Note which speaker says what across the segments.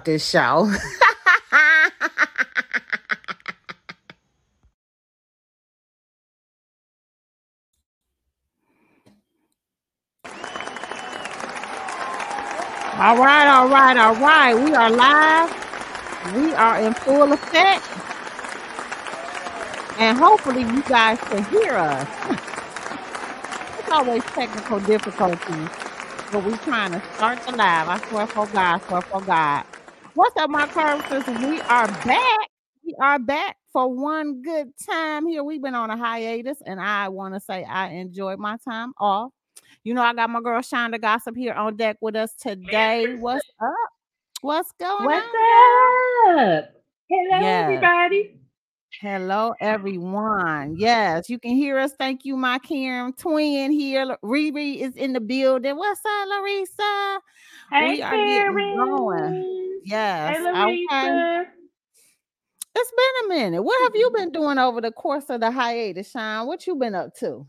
Speaker 1: let's this show. All right, all right, all right. We are live. We are in full effect. And hopefully you guys can hear us. it's always technical difficulties. But we're trying to start the live. I swear for God, I swear for God. What's up, my curves? We are back. We are back for one good time here. We've been on a hiatus, and I want to say I enjoyed my time off. You know, I got my girl Shawn the Gossip here on deck with us today. What's up? What's going
Speaker 2: What's
Speaker 1: on?
Speaker 2: What's up? Hello,
Speaker 1: Yes.
Speaker 2: everybody.
Speaker 1: Hello, everyone. Yes, you can hear us. Thank you, my Karen twin here. Riri is in the building. What's up, Larissa?
Speaker 2: Hey,
Speaker 1: We are getting
Speaker 2: Karen.
Speaker 1: going. Yes.
Speaker 2: Hey,
Speaker 1: Okay. It's been a minute. What have you mm-hmm. been doing over the course of the hiatus, Shawn? What you been up to?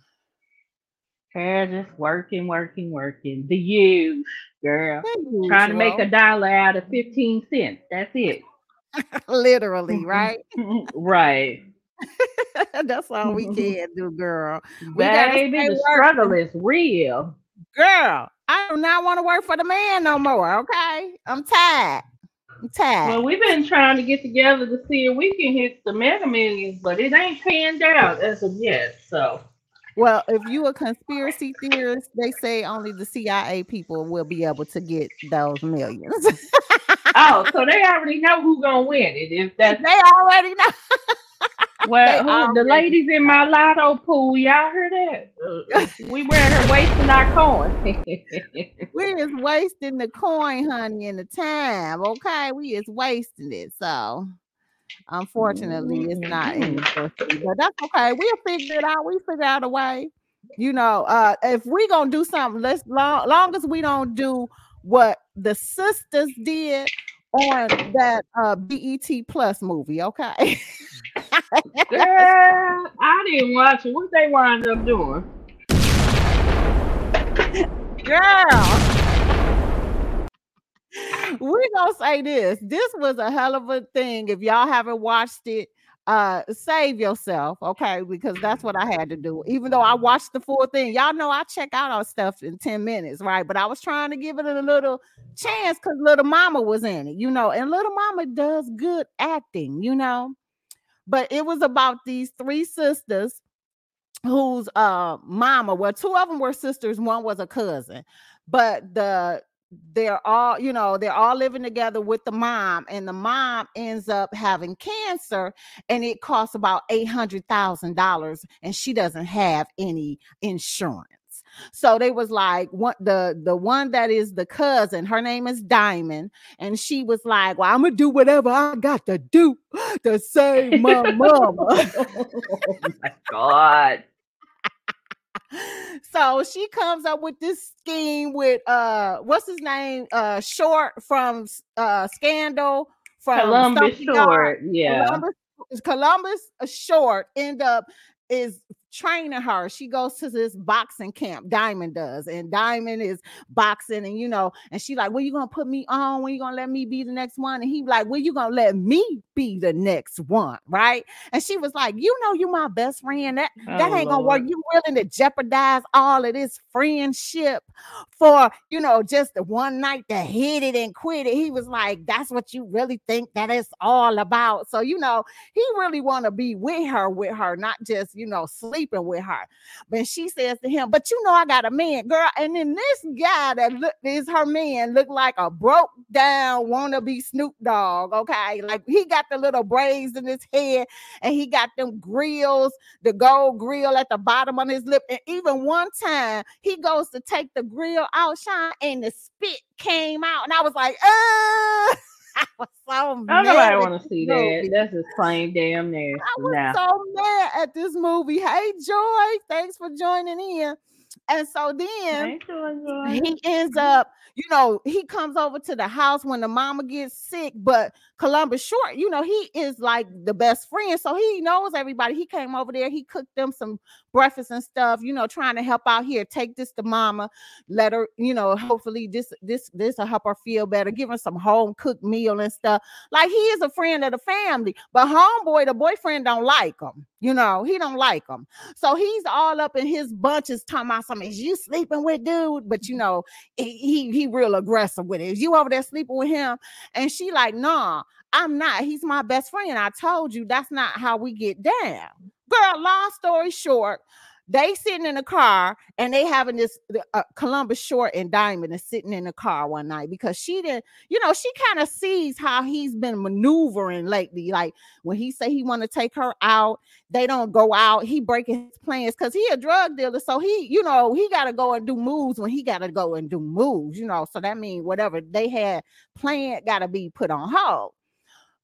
Speaker 2: Girl, just working, working, working. The use, girl. Trying to make a dollar out of 15 cents. That's it.
Speaker 1: literally, right?
Speaker 2: right.
Speaker 1: That's all we can do, girl. We
Speaker 2: Baby, the
Speaker 1: working.
Speaker 2: struggle is real.
Speaker 1: Girl, I do not want to work for the man no more. Okay. I'm tired. I'm.
Speaker 2: Well, we've been trying to get together to see if we can hit the mega millions, but it ain't panned out as of yet. So,
Speaker 1: Well, if you a conspiracy theorist, they say only the CIA people will be able to get those millions.
Speaker 2: oh, so they already know who's gonna win it. If that's
Speaker 1: they already know.
Speaker 2: Well, the ladies in my lotto pool, y'all heard that? Uh, we wearing her wasting our coin.
Speaker 1: We is wasting the coin, honey, and the time. Okay, we is wasting it. So, unfortunately, it's not in the first but that's okay. We'll figure it out. We figure out a way. You know, uh, if we gonna do something, let's long, long as we don't do what the sisters did on that uh BET Plus movie. Okay.
Speaker 2: Girl, I didn't watch it. What they wind up doing?
Speaker 1: girl. we gonna say this. This was a hell of a thing. If y'all haven't watched it, uh save yourself, okay? Because that's what I had to do. Even though I watched the full thing, y'all know I check out our stuff in 10 minutes, right? But I was trying to give it a little chance because little mama was in it, you know, and little mama does good acting, you know. But it was about these three sisters whose uh mama well two of them were sisters one was a cousin but the they're all you know they're all living together with the mom and the mom ends up having cancer and it costs about $800,000 and she doesn't have any insurance so they was like what the the one that is the cousin her name is diamond and she was like well i'm gonna do whatever i got to do to save my mama
Speaker 2: oh my god.
Speaker 1: so she comes up with this scheme with uh what's his name uh short from uh scandal from
Speaker 2: Columbus short. Yeah.
Speaker 1: Columbus, Columbus short end up is training her. She goes to this boxing camp. Diamond does, and Diamond is boxing, and you know, and she like, "When you gonna put me on? When you gonna let me be the next one?" And he like, "When you gonna let me be the next one?" Right? And she was like, "You know, you my best friend. That that
Speaker 2: Oh,
Speaker 1: ain't gonna work. You willing to jeopardize all of this friendship for you know just the one night to hit it and quit it?" He was like, "That's what you really think that it's all about." So you know, he really want to be with her, with her, not just you know sleeping with her. But she says to him, "But you know, I got a man, girl." And then this guy that look is her man look like a broke down wannabe Snoop Dogg. Okay, like he got the little braids in his head, and he got them grills, the gold grill at the bottom of his lip. And even one time he goes to take the grill out, shine, and the spit came out, and I was like, "Uh." I was so
Speaker 2: I
Speaker 1: mad.
Speaker 2: nobody want to see
Speaker 1: movie.
Speaker 2: that. That's just plain damn nasty.
Speaker 1: I was
Speaker 2: Now,
Speaker 1: so mad at this movie. Hey, Joy, thanks for joining in. And so then
Speaker 2: doing
Speaker 1: he ends up, you know, he comes over to the house when the mama gets sick. But Columbus Short, you know, he is like the best friend. So he knows everybody. He came over there, he cooked them some breakfast and stuff, you know, trying to help out here. Take this to mama, let her, you know, hopefully this this this will help her feel better, give her some home cooked meal and stuff. Like he is a friend of the family, but homeboy, the boyfriend don't like him, you know, he don't like him. So he's all up in his bunches talking about something. Is you sleeping with dude? But you mm-hmm. know, he he, he real aggressive with it. Is you over there sleeping with him? And she like, nah, I'm not. He's my best friend. I told you that's not how we get down. Girl, long story short, they sitting in a car and they having this uh, Columbus Short and Diamond is sitting in the car one night because she didn't, you know, she kind of sees how he's been maneuvering lately. Like when he say he want to take her out, they don't go out. He breaking his plans because he a drug dealer, so he, you know, he got to go and do moves when he got to go and do moves, you know. So that means whatever they had planned got to be put on hold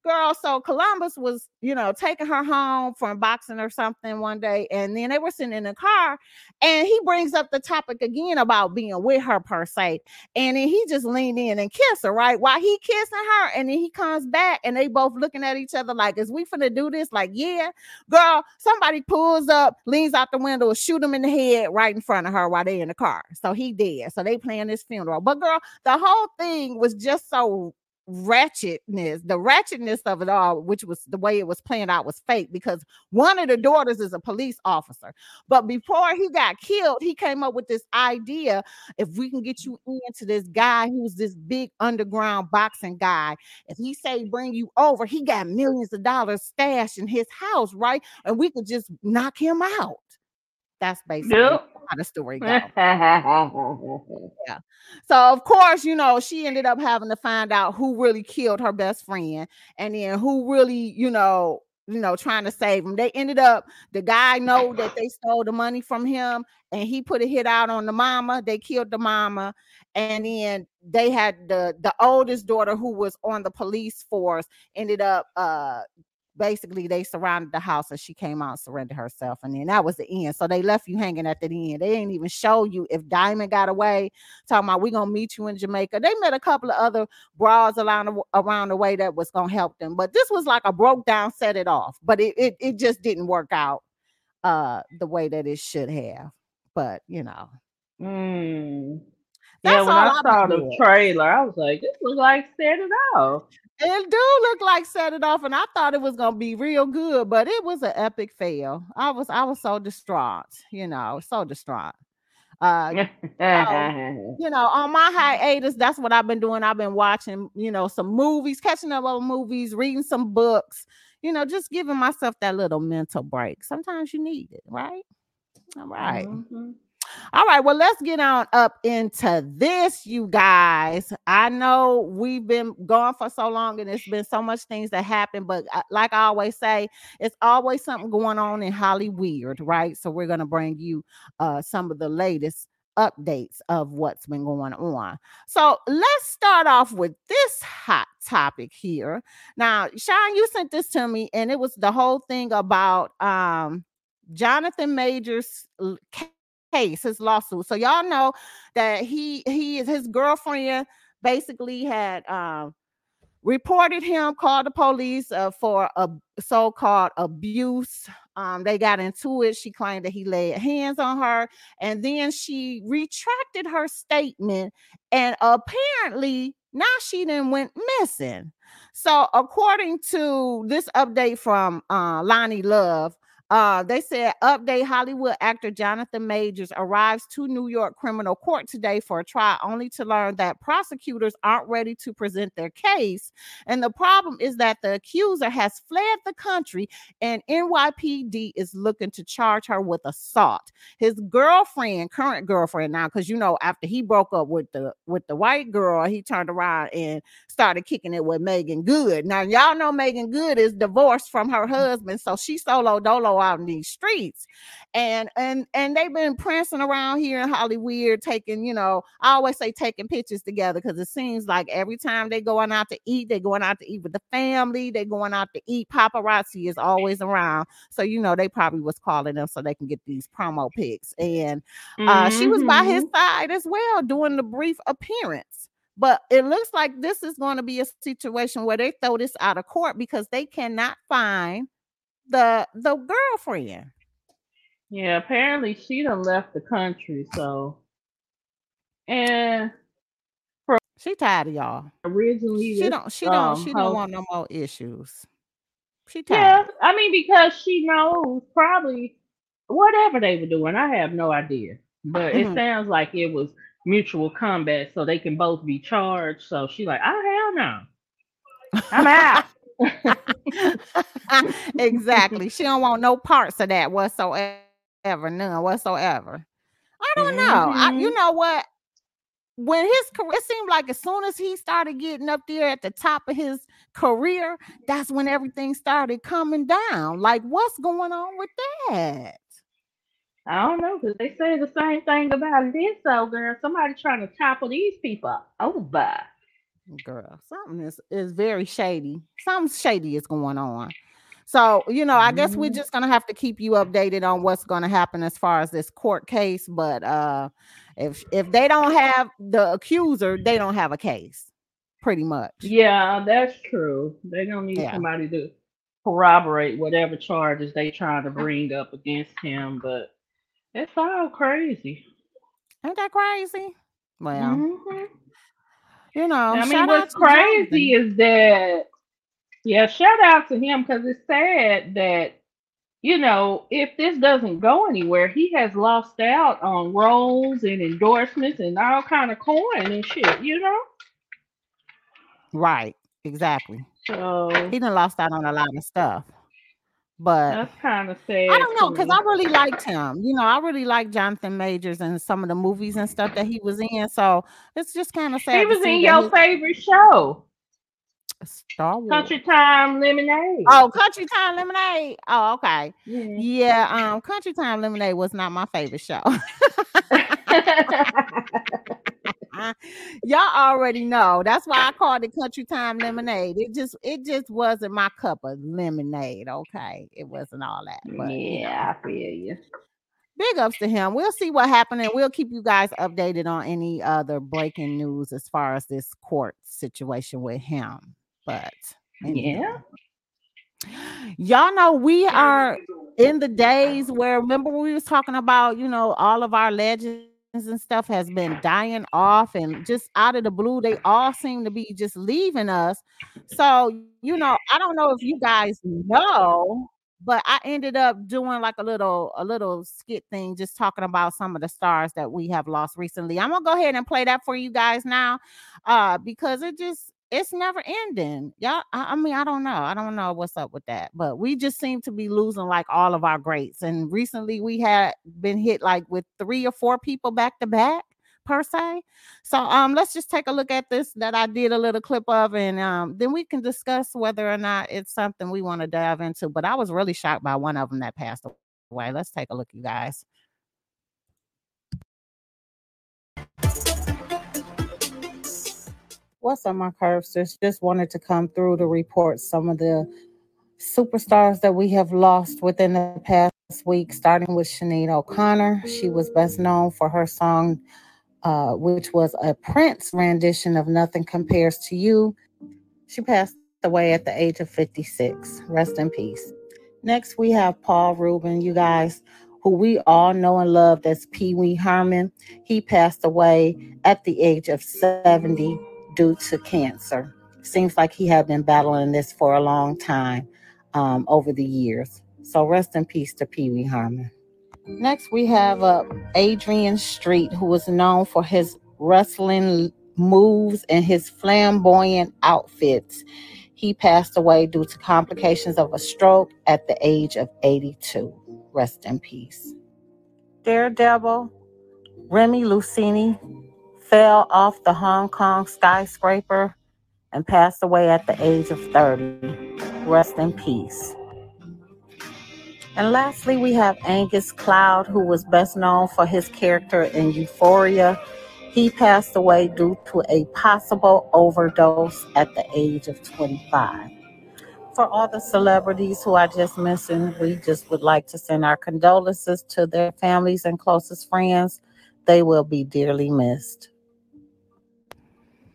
Speaker 1: girl. So Columbus was, you know, taking her home from boxing or something one day, and then they were sitting in the car, and he brings up the topic again about being with her per se, and then he just leaned in and kissed her, right? While he kissing her, and then he comes back, and they both looking at each other like, "Is we finna do this?" Like, yeah, girl. Somebody pulls up, leans out the window, shoot him in the head right in front of her while they in the car. So he did. So they plan this funeral, but girl, the whole thing was just so ratchetness, the ratchetness of it all, which was the way it was playing out, was fake because one of the daughters is a police officer. But before he got killed, he came up with this idea if we can get you into this guy who's this big underground boxing guy, if he say bring you over, he got millions of dollars stashed in his house, right? And we could just knock him out. That's basically
Speaker 2: Yep.
Speaker 1: how the story goes. Yeah. So of course, you know, she ended up having to find out who really killed her best friend and then who really, you know, you know, trying to save him. They ended up the guy know that they stole the money from him and he put a hit out on the mama. They killed the mama and then they had the the oldest daughter who was on the police force ended up uh basically they surrounded the house and she came out and surrendered herself and then that was the end. So they left you hanging at the end. They didn't even show you if diamond got away talking about we gonna meet you in jamaica. They met a couple of other bras around the, around the way that was gonna help them but this was like a broke down set it off but it, it, it just didn't work out uh the way that it should have but you know.
Speaker 2: Mm.
Speaker 1: That's
Speaker 2: Yeah, when
Speaker 1: all
Speaker 2: I
Speaker 1: I've
Speaker 2: saw the trailer, I was like, this looks like set it off.
Speaker 1: It do look like set it off, and I thought it was gonna be real good, but it was an epic fail. I was I was so distraught, you know, so distraught. Uh, you know, on my hiatus, that's what I've been doing. I've been watching, you know, some movies, catching up on movies, reading some books, you know, just giving myself that little mental break. Sometimes you need it, right? All right.
Speaker 2: Mhm.
Speaker 1: All right, well, let's get on up into this, you guys. I know we've been gone for so long and it's been so much things that happen, but uh, like I always say, it's always something going on in Hollywood, right? So we're going to bring you uh, some of the latest updates of what's been going on. So let's start off with this hot topic here. Now, Shawn, you sent this to me, and it was the whole thing about um, Jonathan Majors case, his lawsuit. So y'all know that he he is his girlfriend basically had um reported him, called the police uh, for a so-called abuse. Um, they got into it. She claimed that he laid hands on her, and then she retracted her statement. And apparently, now she then went missing. So, according to this update from uh, Loni Love, uh, they said update Hollywood actor Jonathan Majors arrives to New York criminal court today for a trial, only to learn that prosecutors aren't ready to present their case. And the problem is that the accuser has fled the country, and NYPD is looking to charge her with assault. His girlfriend, current girlfriend now, because you know after he broke up with the with the white girl, he turned around and started kicking it with Meagan Good. Now y'all know Meagan Good is divorced from her husband, so she solo dolo out in these streets, and and and they've been prancing around here in Hollywood, taking you know I always say taking pictures together because it seems like every time they going out to eat, they going out to eat with the family, they going out to eat. Paparazzi is always around, so you know they probably was calling them so they can get these promo pics, and uh, she was by his
Speaker 2: Mhm.
Speaker 1: side as well doing the brief appearance. But it looks like this is going to be a situation where they throw this out of court because they cannot find the the girlfriend.
Speaker 2: Yeah, apparently she done left the country, so and
Speaker 1: She tired of y'all.
Speaker 2: originally
Speaker 1: She don't she don't
Speaker 2: um
Speaker 1: she don't want no more issues. She tired. Yeah.
Speaker 2: I mean because she knows probably whatever they were doing. I have no idea, but it
Speaker 1: Mhm.
Speaker 2: sounds like it was mutual combat, so they can both be charged. So she like, oh hell no, I'm out.
Speaker 1: exactly. She don't want no parts of that whatsoever. None whatsoever. I don't know. I, mm-hmm.
Speaker 2: you
Speaker 1: know what? When his career, it seemed like as soon as he started getting up there at the top of his career, that's when everything started coming down. Like, what's going on with that?
Speaker 2: I don't know because they say the same thing about this old girl. Somebody trying to topple these people over.
Speaker 1: Girl, something is, is very shady. Something shady is going on. So, you know, I guess we're
Speaker 2: Mhm.
Speaker 1: just gonna have to keep you updated on what's gonna happen as far as this court case. But uh if if they don't have the accuser, they don't have a case, pretty much.
Speaker 2: Yeah, that's true. They don't need
Speaker 1: Yeah.
Speaker 2: somebody to corroborate whatever charges they trying to bring up against him, but it's all crazy.
Speaker 1: Ain't that crazy? Well,
Speaker 2: Mhm.
Speaker 1: you know,
Speaker 2: I mean, what's crazy
Speaker 1: Jonathan.
Speaker 2: is that, yeah, shout out to him because it's sad that, you know, if this doesn't go anywhere, he has lost out on roles and endorsements and all kind of coin and shit, you know?
Speaker 1: Right, exactly.
Speaker 2: So
Speaker 1: He done lost out on a lot of stuff. But
Speaker 2: that's kind of
Speaker 1: I don't know because. I really liked him. You know, I really liked Jonathan Majors and some of the movies and stuff that he was in. So it's just kind of
Speaker 2: He
Speaker 1: sad to
Speaker 2: was in your
Speaker 1: he
Speaker 2: favorite show,
Speaker 1: Star Wars.
Speaker 2: Country Time Lemonade.
Speaker 1: Oh, Country Time Lemonade. Oh, okay.
Speaker 2: Yeah.
Speaker 1: Yeah, um, Country Time Lemonade was not my favorite show. Y'all already know. That's why I called it Country Time Lemonade. It just it just wasn't my cup of lemonade. Okay. It wasn't all that. But you know,
Speaker 2: yeah, I feel you.
Speaker 1: big ups to him. We'll see what happened and we'll keep you guys updated on any other breaking news as far as this court situation with him. But
Speaker 2: Yeah.
Speaker 1: y'all know we are in the days where remember we was talking about you know all of our legends and stuff has been dying off and just out of the blue they all seem to be just leaving us. So you know i don't know if you guys know but i ended up doing like a little a little skit thing just talking about some of the stars that we have lost recently. I'm gonna go ahead and play that for you guys now uh because it just it's never ending. Y'all, I, I mean, I don't know. I don't know what's up with that, but we just seem to be losing like all of our greats. And recently we had been hit like with three or four people back to back per se. So um let's just take a look at this that I did a little clip of and um then we can discuss whether or not it's something we want to dive into. But I was really shocked by one of them that passed away. Let's take a look, you guys. What's up, my Curbsters? Just wanted to come through to report some of the superstars that we have lost within the past week, starting with Sinead O'Connor. She was best known for her song, uh, which was a Prince rendition of Nothing Compares to You. She passed away at the age of 56. Rest in peace. Next, we have Paul Reubens, you guys, who we all know and love as Pee Wee Herman. He passed away at the age of 70 due to cancer. Seems like he had been battling this for a long time um, over the years. So rest in peace to Pee Wee Herman. Next, we have uh, Adrian Street, who was known for his wrestling moves and his flamboyant outfits. He passed away due to complications of a stroke at the age of 82. Rest in peace. Daredevil, Remi Lucidi, fell off the Hong Kong skyscraper and passed away at the age of 30. Rest in peace. And lastly, we have Angus Cloud, who was best known for his character in Euphoria. He passed away due to a possible overdose at the age of 25. For all the celebrities who I just mentioned, we just would like to send our condolences to their families and closest friends. They will be dearly missed.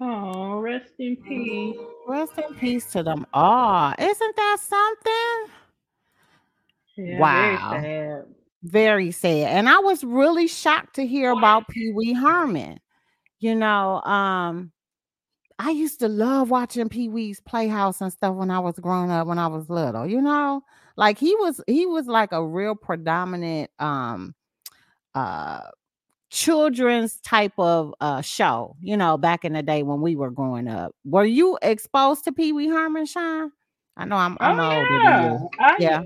Speaker 2: Oh, rest in peace.
Speaker 1: Rest in peace to them all. Isn't that something?
Speaker 2: Yeah,
Speaker 1: Wow.
Speaker 2: very sad.
Speaker 1: Very sad. And I was really shocked to hear about Pee Wee Herman. You know, um, I used to love watching Pee Wee's Playhouse and stuff when I was growing up when I was little, you know? Like he was he was like a real predominant um uh children's type of uh show, you know, back in the day when we were growing up. Were you exposed to Pee Wee Herman, Shawn? I know I'm I'm
Speaker 2: Oh
Speaker 1: older than
Speaker 2: yeah,
Speaker 1: you.
Speaker 2: I
Speaker 1: Yeah.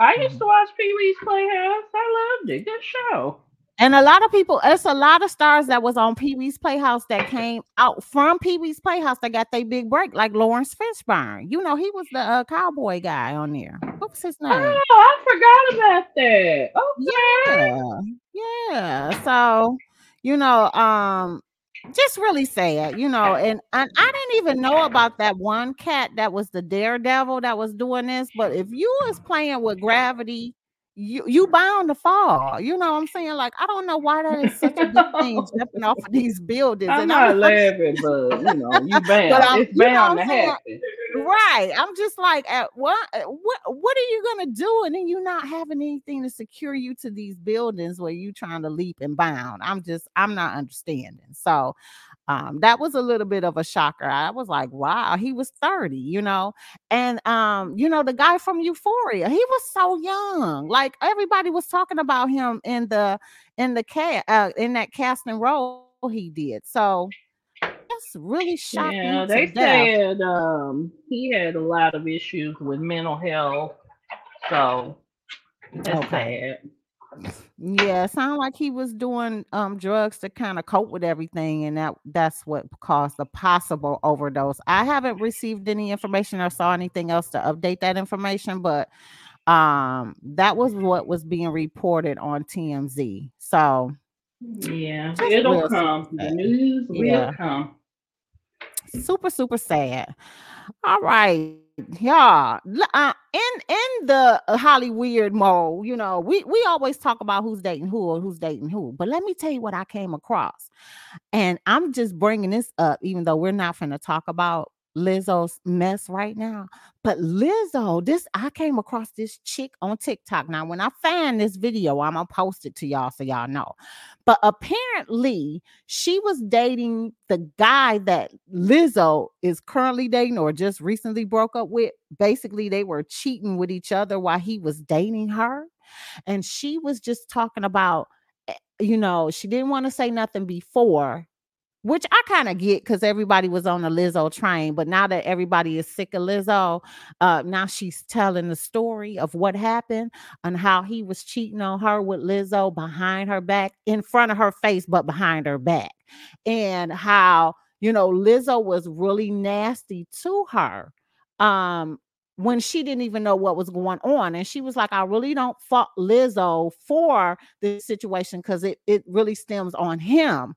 Speaker 2: I used to watch Pee Wee's Playhouse. I loved it. Good show.
Speaker 1: And a lot of people, it's a lot of stars that was on Pee Wee's Playhouse that came out from Pee Wee's Playhouse that got their big break, like Laurence Fishburne. You know, he was the uh, cowboy guy on there. What was his name?
Speaker 2: Oh, I forgot about that. Okay.
Speaker 1: Yeah, yeah. So, you know, um, just really sad, you know, and, and I didn't even know about that one cat that was the daredevil that was doing this. But if you was playing with gravity, you you bound to fall. You know what I'm saying? Like, I don't know why that is such a good thing jumping off of these buildings.
Speaker 2: I'm
Speaker 1: and
Speaker 2: not
Speaker 1: I'm,
Speaker 2: laughing, but you know, you bound.
Speaker 1: I'm-
Speaker 2: it's bound to happen.
Speaker 1: Right. I'm just like, at what, what, what are you gonna do? And then you not having anything to secure you to these buildings where you trying to leap and bound. I'm just, I'm not understanding. So, um, that was a little bit of a shocker. I was like, wow, he was 30, you know, and um, you know, the guy from Euphoria, he was so young. Like everybody was talking about him in the in the cast uh, in that casting role he did. So that's really shocked
Speaker 2: Yeah, they said um he had a lot of issues with mental health. So that's
Speaker 1: Okay.
Speaker 2: sad.
Speaker 1: Yeah, it sounded like he was doing um drugs to kind of cope with everything, and that that's what caused the possible overdose. I haven't received any information or saw anything else to update that information, but um that was what was being reported on TMZ. So
Speaker 2: Yeah, it'll
Speaker 1: real
Speaker 2: come. The news
Speaker 1: Yeah.
Speaker 2: will come.
Speaker 1: super super sad. All right, yeah. Uh, in in the uh, Hollywood mode, you know, we we always talk about who's dating who or who's dating who. But let me tell you what I came across, and I'm just bringing this up, even though we're not going to talk about Lizzo's mess right now. But Lizzo, this I came across this chick on TikTok. Now, when I find this video, I'm gonna post it to y'all so y'all know. But apparently, she was dating the guy that Lizzo is currently dating or just recently broke up with. Basically, they were cheating with each other while he was dating her. And she was just talking about, eh, you know, she didn't want to say nothing before, which I kind of get because everybody was on the Lizzo train. But now that everybody is sick of Lizzo, uh, now she's telling the story of what happened and how he was cheating on her with Lizzo behind her back, in front of her face, but behind her back. And how, you know, Lizzo was really nasty to her. Um, when she didn't even know what was going on. And she was like, I really don't fault Lizzo for this situation because it, it really stems on him.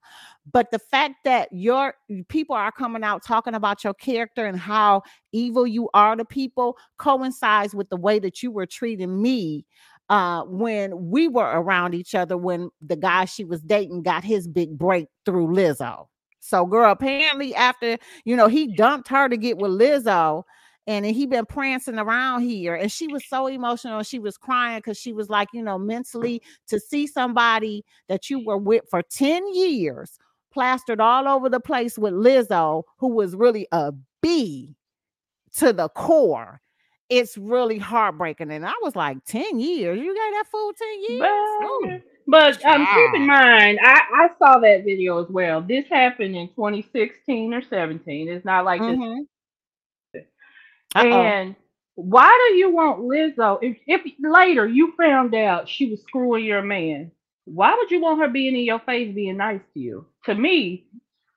Speaker 1: But the fact that your people are coming out talking about your character and how evil you are to people coincides with the way that you were treating me uh when we were around each other when the guy she was dating got his big break through Lizzo. So girl, apparently after you know he dumped her to get with Lizzo and he been prancing around here and she was so emotional she was crying because she was like you know mentally to see somebody that you were with for 10 years plastered all over the place with Lizzo who was really a B to the core it's really heartbreaking and I was like 10 years you got that fool 10 years Ooh.
Speaker 2: But, um, keep in mind, I, I saw that video as well. This happened in 2016 or 17. It's not like this
Speaker 1: Mhm. Uh-oh.
Speaker 2: And why do you want Lizzo? If, if later you found out she was screwing your man, why would you want her being in your face being nice to you? To me,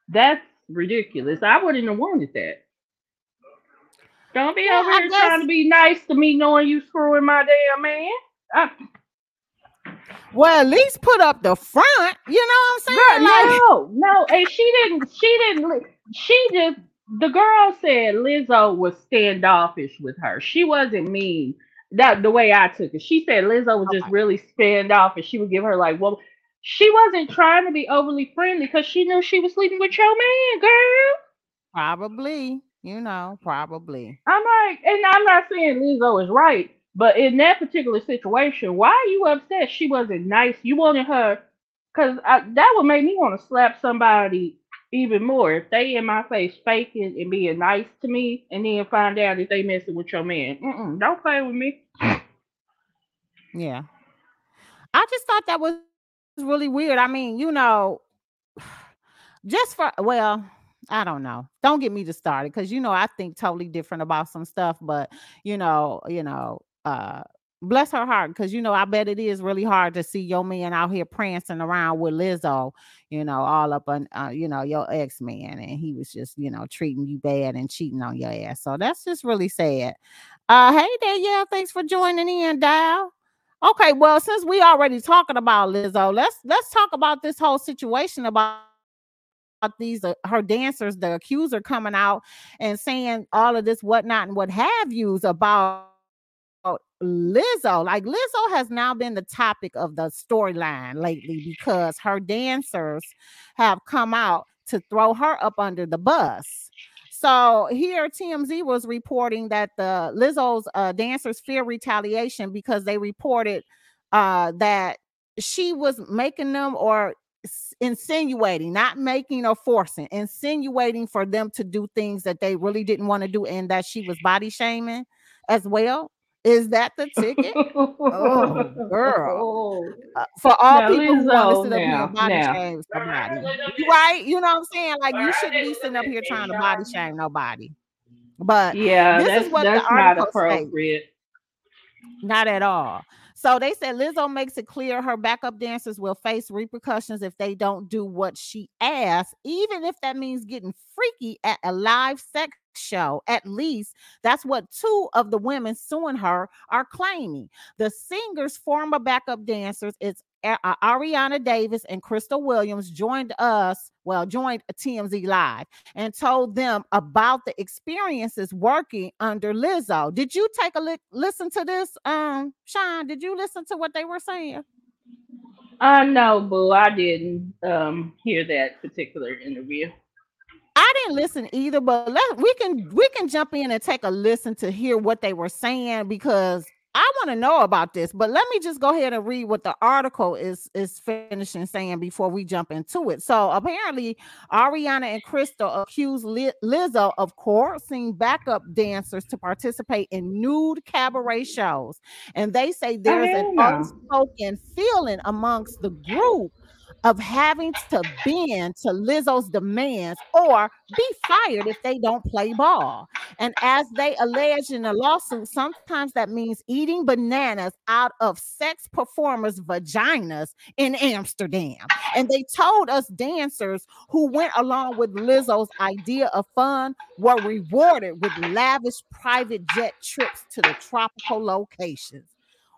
Speaker 2: that's ridiculous. I wouldn't have wanted that. Don't be over here guess... trying to be nice to me, knowing you screwing my damn man. I...
Speaker 1: Well, at least put up the front. You know what I'm saying?
Speaker 2: like... No, no, and she didn't. She didn't. She just. The girl said Lizzo was standoffish with her. She wasn't mean. That the way I took it. She said Lizzo was just really standoffish. She would give her like, well, she wasn't trying to be overly friendly because she knew she was sleeping with your man, girl.
Speaker 1: Probably, you know, probably.
Speaker 2: I'm like, and I'm not saying Lizzo is right, but in that particular situation, why are you upset? She wasn't nice. You wanted her, because that would make me want to slap somebody even more if they in my face faking and being nice to me, and then find out that they messing with your man. Mm-mm, don't play with me.
Speaker 1: Yeah, I just thought that was really weird. I mean, you know, just for well, I don't know. Don't get me to start it because you know I think totally different about some stuff, but you know, you know, uh bless her heart because you know I bet it is really hard to see your man out here prancing around with Lizzo, you know, all up on uh, you know your ex man, and he was just you know treating you bad and cheating on your ass. So that's just really sad. Uh, hey yeah, thanks for joining in, Dial. Okay, well, since we already talking about Lizzo, let's let's talk about this whole situation about these uh, her dancers, the accuser coming out and saying all of this whatnot and what have yous about Lizzo. Like Lizzo has now been the topic of the storyline lately because her dancers have come out to throw her up under the bus. So here, TMZ was reporting that the Lizzo's uh, dancers fear retaliation because they reported uh, that she was making them or insinuating, not making or forcing, insinuating for them to do things that they really didn't want to do, and that she was body shaming as well. Is that the ticket? oh, girl. Uh, for all now, people who want to sit up here and body now. shame somebody. Right? You know what I'm saying? Like, you shouldn't be sitting up here trying to body shame nobody. But
Speaker 2: yeah, this is what the article not appropriate. States.
Speaker 1: Not at all. So they said Lizzo makes it clear her backup dancers will face repercussions if they don't do what she asks, even if that means getting freaky at a live sex show. At least that's what two of the women suing her are claiming. The singer's former backup dancers, it's uh, Arianna Davis and Crystal Williams joined us, well, joined TMZ Live and told them about the experiences working under Lizzo. Did you take a li- listen to this, um, Shawn? Did you listen to what they were saying?
Speaker 2: Uh no, boo, I didn't um hear that particular interview.
Speaker 1: I didn't listen either, but let we can we can jump in and take a listen to hear what they were saying because I want to know about this, but let me just go ahead and read what the article is is finishing saying before we jump into it. So apparently, Arianna and Crystal accused Lizzo of coercing backup dancers to participate in nude cabaret shows, and they say there's an unspoken feeling amongst the group of having to bend to Lizzo's demands or be fired if they don't play ball. And as they allege in the lawsuit, sometimes that means eating bananas out of sex performers' vaginas in Amsterdam. And they told us dancers who went along with Lizzo's idea of fun were rewarded with lavish private jet trips to the tropical locations.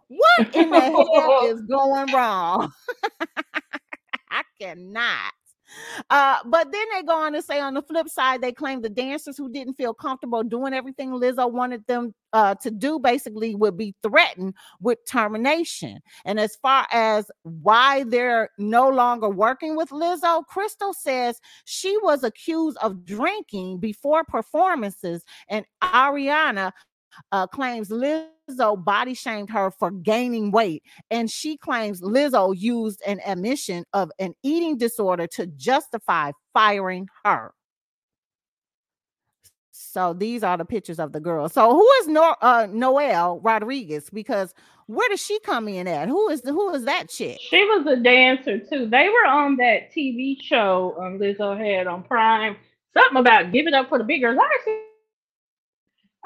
Speaker 1: What in the hell is going wrong? I cannot. Uh, but then they go on to say on the flip side, they claim the dancers who didn't feel comfortable doing everything Lizzo wanted them uh, to do basically would be threatened with termination. And as far as why they're no longer working with Lizzo, Crystal says she was accused of drinking before performances, and Arianna uh, claims Lizzo body shamed her for gaining weight. And she claims Lizzo used an admission of an eating disorder to justify firing her. So these are the pictures of the girl. So who is no- uh, Noelle Rodriguez? Because where does she come in at? Who is the who is that chick?
Speaker 2: She was a dancer too. They were on that TV show um, Lizzo had on Prime. Something about give it up for the big girls. I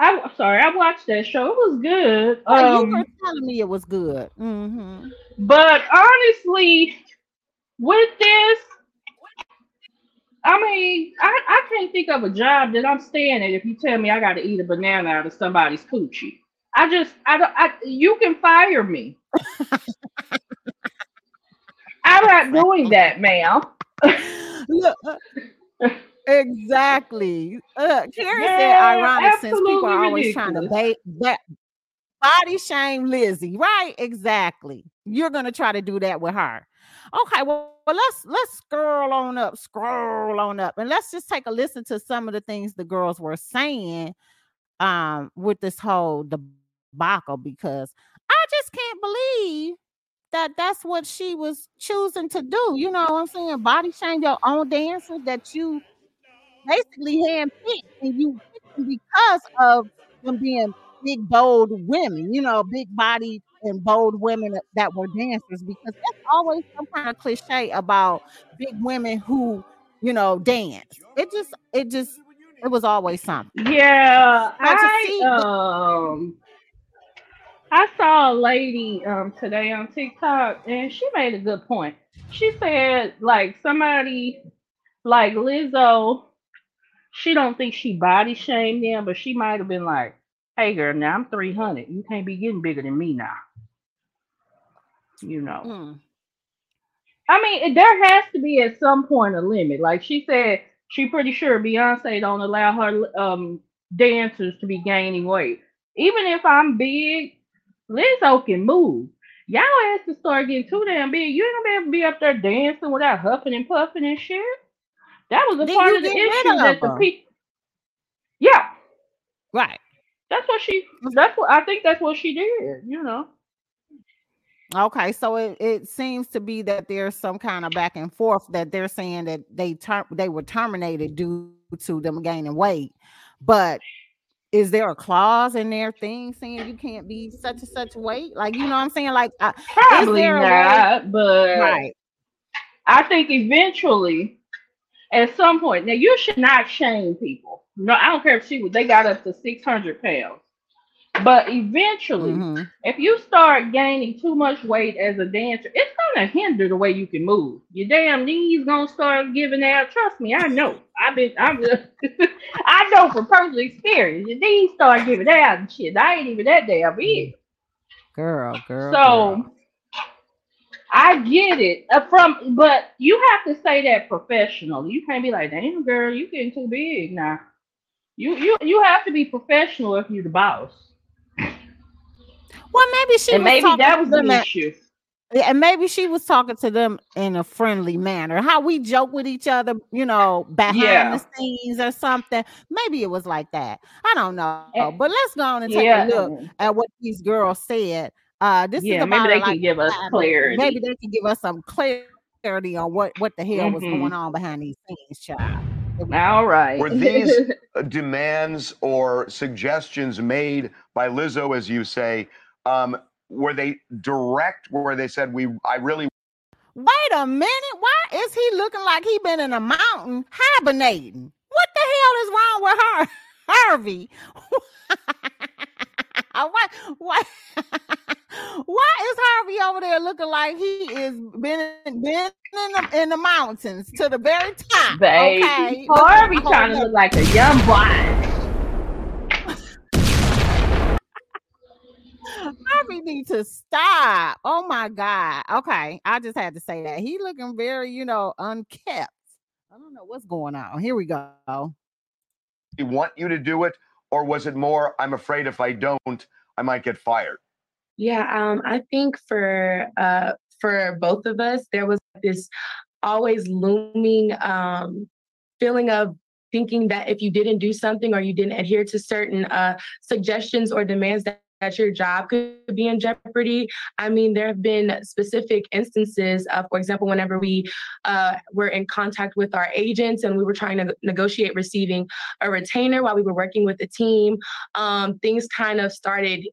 Speaker 2: I'm sorry, I watched that show. It was good.
Speaker 1: Oh, um, you were telling me it was good. Mm-hmm.
Speaker 2: But honestly, with this, I mean, I, I can't think of a job that I'm staying at if you tell me I got to eat a banana out of somebody's coochie. I just, I don't, I, you can fire me. I'm not doing that, ma'am.
Speaker 1: Look, exactly. Uh, Carrie said, ironic since people are always ridiculous. trying to bait, ba- body shame Lizzie, right? Exactly. You're gonna try to do that with her. Okay, well, well, let's let's scroll on up, scroll on up, and let's just take a listen to some of the things the girls were saying um with this whole debacle because I just can't believe that that's what she was choosing to do. You know what I'm saying? Body shame your own dancer that you basically handpicked and you because of them being big, bold women, you know, big body and bold women that were dancers because that's always some kind of cliche about big women who, you know, dance. It just, it just, it was always something.
Speaker 2: Yeah, I see, um, I saw a lady um today on TikTok, and she made a good point. She said, like somebody, like Lizzo, she don't think she body shamed them, but she might have been like, "Hey, girl, now I'm 300. You can't be getting bigger than me now." you know. Mm. I mean, there has to be at some point a limit. Like she said, she pretty sure Beyonce don't allow her um dancers to be gaining weight. Even if I'm big, Lizzo can move. Y'all has to start getting too damn big. You ain't gonna be able to be up there dancing without huffing and puffing and shit. That was a Did part of the issue that the people. Yeah.
Speaker 1: Right.
Speaker 2: That's what she. That's what I think. That's what she did. You know.
Speaker 1: Okay, so it, it seems to be that there's some kind of back and forth that they're saying that they ter- they were terminated due to them gaining weight. But is there a clause in their thing saying you can't be such and such weight? Like you know what I'm saying? Like uh,
Speaker 2: probably not, but right. I think eventually, at some point, now you should not shame people. No, I don't care if she was they got up to 600 pounds. But eventually, mm-hmm. if you start gaining too much weight as a dancer, it's gonna hinder the way you can move. Your damn knees gonna start giving out. Trust me, I know. I've been, I'm, I know from personal experience. Your knees start giving out and shit. I ain't even that damn big.
Speaker 1: Girl, girl.
Speaker 2: So.
Speaker 1: Girl.
Speaker 2: I get it uh, from, but you have to say that professionally. You can't be like, "Damn, girl, you getting too big now." You you you have to be professional if you're the boss.
Speaker 1: Well, maybe she
Speaker 2: and maybe that was the issue.
Speaker 1: And maybe she was talking to them in a friendly manner. How we joke with each other, you know, behind yeah. the scenes or something. Maybe it was like that. I don't know. And, but let's go on and take yeah. a look at what these girls said. Uh, this yeah, is
Speaker 2: maybe they can give us clarity.
Speaker 1: Maybe they can give us some clarity on what what the hell mm-hmm. was going on behind these scenes, child.
Speaker 2: All right.
Speaker 3: Were these demands or suggestions made by Lizzo, as you say, um, were they direct? Where they said we, I really.
Speaker 1: Wait a minute. Why is he looking like he been in a mountain hibernating? What the hell is wrong with her, Harvey? what? What? Why is Harvey over there looking like he is been been in the, in the mountains to the very top?
Speaker 2: Baby, okay? Harvey trying to look like a young boy.
Speaker 1: Harvey need to stop. Oh my God. Okay. I just had to say that. He looking very, you know, unkept. I don't know what's going on. Here we go.
Speaker 3: He want you to do it, or was it more, I'm afraid if I don't, I might get fired?
Speaker 4: Yeah, um, I think for uh for both of us, there was this always looming um feeling of thinking that if you didn't do something or you didn't adhere to certain uh, suggestions or demands that that your job could be in jeopardy. I mean, there have been specific instances, of, for example, whenever we uh, were in contact with our agents and we were trying to negotiate receiving a retainer while we were working with the team, um, things kind of started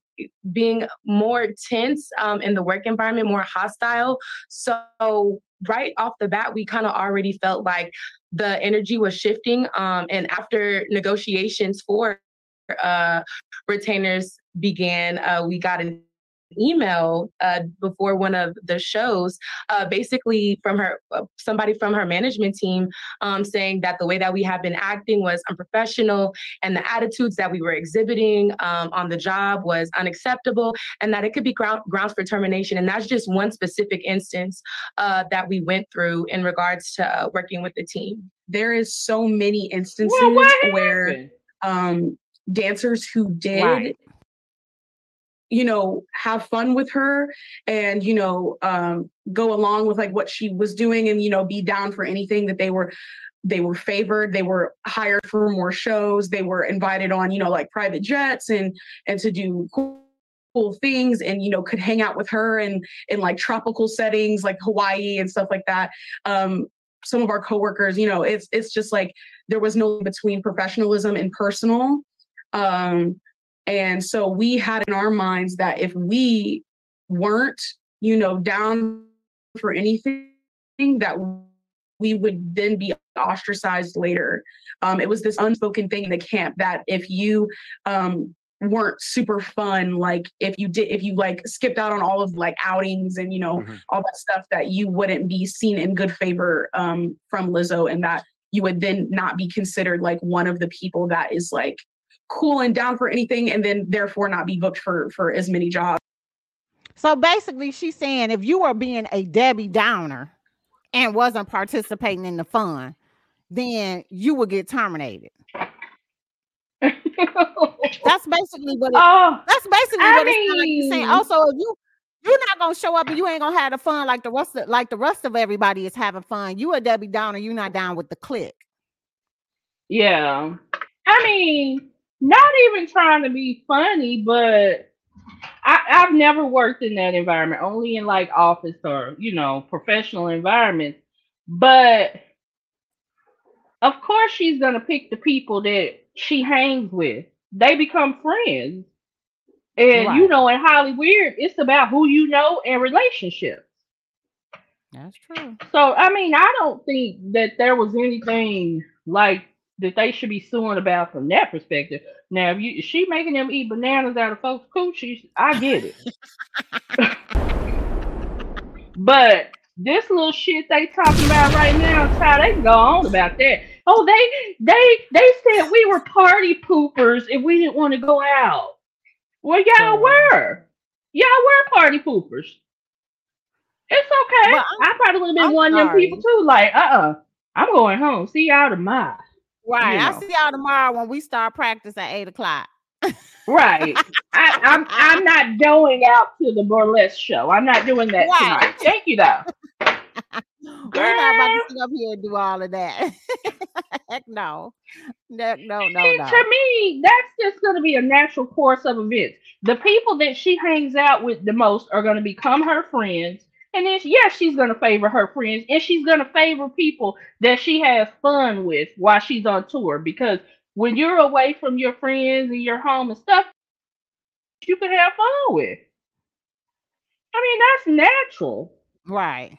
Speaker 4: being more tense um, in the work environment, more hostile. So, right off the bat, we kind of already felt like the energy was shifting. Um, and after negotiations for uh, retainers began, uh, we got in email uh, before one of the shows, uh, basically from her, uh, somebody from her management team, um, saying that the way that we have been acting was unprofessional, and the attitudes that we were exhibiting um, on the job was unacceptable, and that it could be ground, grounds for termination. And that's just one specific instance uh, that we went through in regards to uh, working with the team.
Speaker 5: There is so many instances
Speaker 2: Well,
Speaker 5: where um, dancers who did
Speaker 1: Right.
Speaker 5: You know have fun with her and you know um go along with like what she was doing and you know be down for anything that they were they were favored they were hired for more shows they were invited on you know like private jets and and to do cool, things and you know could hang out with her and in like tropical settings like hawaii and stuff like that. Um some of our coworkers you know it's it's just like there was no between professionalism and personal. Um and so we had in our minds that if we weren't, you know, down for anything, that we would then be ostracized later. Um, it was this unspoken thing in the camp that if you um, weren't super fun, like if you did, if you like skipped out on all of like outings and you know
Speaker 3: Mhm.
Speaker 5: all that stuff, that you wouldn't be seen in good favor um, from Lizzo, and that you would then not be considered like one of the people that is like cool and down for anything and then therefore not be booked for for as many jobs
Speaker 1: So basically, she's saying if you were being a Debbie Downer and wasn't participating in the fun, then you would get terminated. That's basically what it,
Speaker 2: oh,
Speaker 1: that's basically
Speaker 2: I
Speaker 1: what it's like you're saying. Also, if you you're not gonna show up and you ain't gonna have the fun like the rest of like the rest of everybody is having fun. You a Debbie Downer, you're not down with the clique.
Speaker 2: yeah. I mean, not even trying to be funny, but I, I've never worked in that environment, only in like office or, you know, professional environments. But of course, she's going to pick the people that she hangs with. They become friends. And, you know, in Hollywood, it's about who you know and relationships.
Speaker 1: That's true.
Speaker 2: So I mean, I don't think that there was anything like that they should be suing about from that perspective. Now, if you she making them eat bananas out of folks' coochies, I get it. but this little shit they talking about right now, how they can go on about that. Oh, they they they said we were party poopers if we didn't want to go out. Well, y'all were. Y'all were party poopers. It's okay.
Speaker 1: I'm-
Speaker 2: probably would have been
Speaker 1: I'm
Speaker 2: one of them people too. Like, uh, uh-uh, I'm going home. See y'all tomorrow.
Speaker 1: Right.
Speaker 2: You
Speaker 1: I'll see y'all tomorrow when we start practice at eight o'clock.
Speaker 2: Right. I, I'm I'm not going out to the burlesque show. I'm not doing that
Speaker 1: Right.
Speaker 2: tonight. Thank you though.
Speaker 1: We're not about to sit up here and do all of that. Heck no. No, no, no, no.
Speaker 2: To me, that's just going to be a natural course of events. The people that she hangs out with the most are going to become her friends. And then, yes, she's going to favor her friends and she's going to favor people that she has fun with while she's on tour. Because when you're away from your friends and your home and stuff, you can have fun with. I mean, that's natural.
Speaker 1: Right.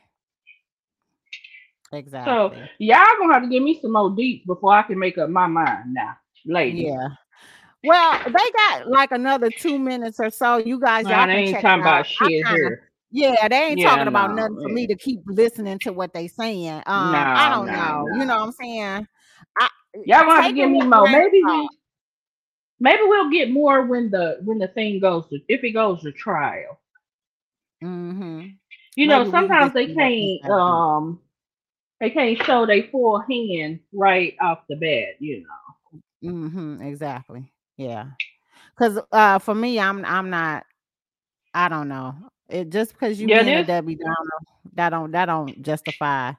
Speaker 1: Exactly.
Speaker 2: So, y'all going to have to give me some more deep before I can make up my mind now, ladies.
Speaker 1: yeah. Well, they got like another two minutes or so. You guys, y'all
Speaker 2: they ain't
Speaker 1: check
Speaker 2: talking
Speaker 1: out.
Speaker 2: about shit here.
Speaker 1: Yeah, they ain't
Speaker 2: Yeah,
Speaker 1: talking about
Speaker 2: no,
Speaker 1: nothing for me to keep listening to what they saying. Um, I don't
Speaker 2: no,
Speaker 1: know.
Speaker 2: no.
Speaker 1: You know what I'm saying? I,
Speaker 2: Y'all gonna have to give me more. Maybe we, maybe we'll get more when the when the thing goes to if it goes to trial.
Speaker 1: Mm-hmm.
Speaker 2: You
Speaker 1: Maybe
Speaker 2: know, sometimes they can't um they can't show their full hand right off the bat. You know.
Speaker 1: Mm-hmm. Exactly. Yeah. Because uh, for me, I'm I'm not. I don't know. It just because you
Speaker 2: Yeah,
Speaker 1: being a Debbie Downer, that don't that don't justify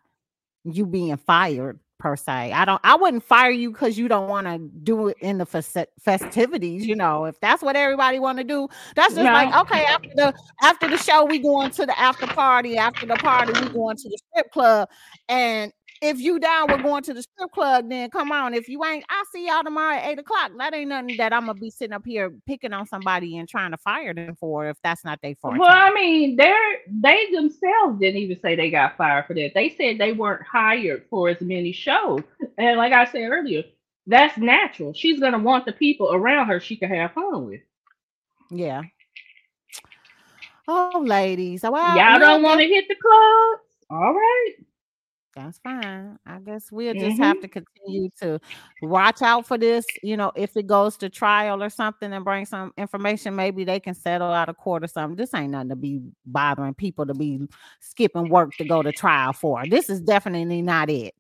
Speaker 1: you being fired per se. I don't. I wouldn't fire you because you don't want to do it in the festi- festivities. You know, if that's what everybody want to do, that's just like okay. After the after the show, we going to the after party. After the party, we going to the strip club. And if you down with going to the strip club, then come on. If you ain't, I'll see y'all tomorrow at eight o'clock. That ain't nothing that I'm gonna be sitting up here picking on somebody and trying to fire them for if that's not their fault.
Speaker 2: Well, I mean, they're they themselves didn't even say they got fired for that. They said they weren't hired for as many shows. And like I said earlier, that's natural. She's gonna want the people around her she can have fun with.
Speaker 1: Yeah. Oh, ladies. Well,
Speaker 2: Y'all don't want to hit the clubs? All right.
Speaker 1: That's fine. I guess we'll just mm-hmm. have to continue to watch out for this. You know, if it goes to trial or something and bring some information, maybe they can settle out of court or something. This ain't nothing to be bothering people to be skipping work to go to trial for. This is definitely not it.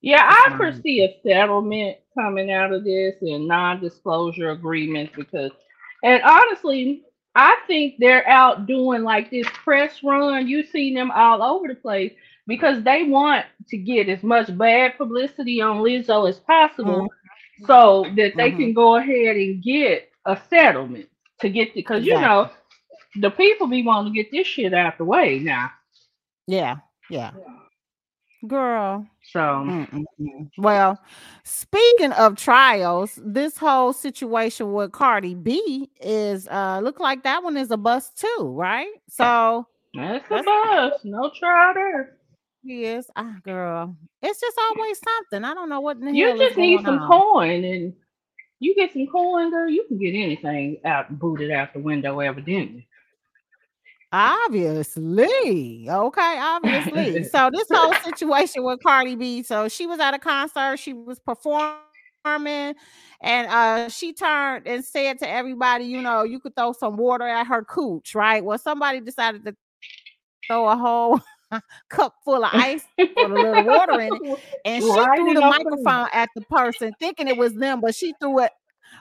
Speaker 2: Yeah, I foresee a settlement coming out of this and non-disclosure agreements because, and honestly, I think they're out doing like this press run. You see them all over the place because they want to get as much bad publicity on Lizzo as possible, so that they
Speaker 1: Mhm.
Speaker 2: can go ahead and get a settlement to get because you know the people be wanting to get this shit out the way now.
Speaker 1: Yeah, yeah. Girl.
Speaker 2: So
Speaker 1: Mm-mm-mm. Well, speaking of trials, this whole situation with Cardi B is uh look like that one is a bust too, right? So
Speaker 2: that's the
Speaker 1: That's-
Speaker 2: buzz. No trial there.
Speaker 1: Yes, ah girl. It's just always something. I don't know what
Speaker 2: You just
Speaker 1: is
Speaker 2: need some
Speaker 1: on.
Speaker 2: coin, and you get some coin, girl. You can get anything out booted out the window, evidently.
Speaker 1: Obviously. Okay, obviously. so this whole situation with Cardi B, so she was at a concert, she was performing and uh she turned and said to everybody, you know, you could throw some water at her cooch, right? Well, somebody decided to throw a whole cup full of ice with a little water in it and she
Speaker 2: Right
Speaker 1: threw the microphone at the person thinking it was them but she threw it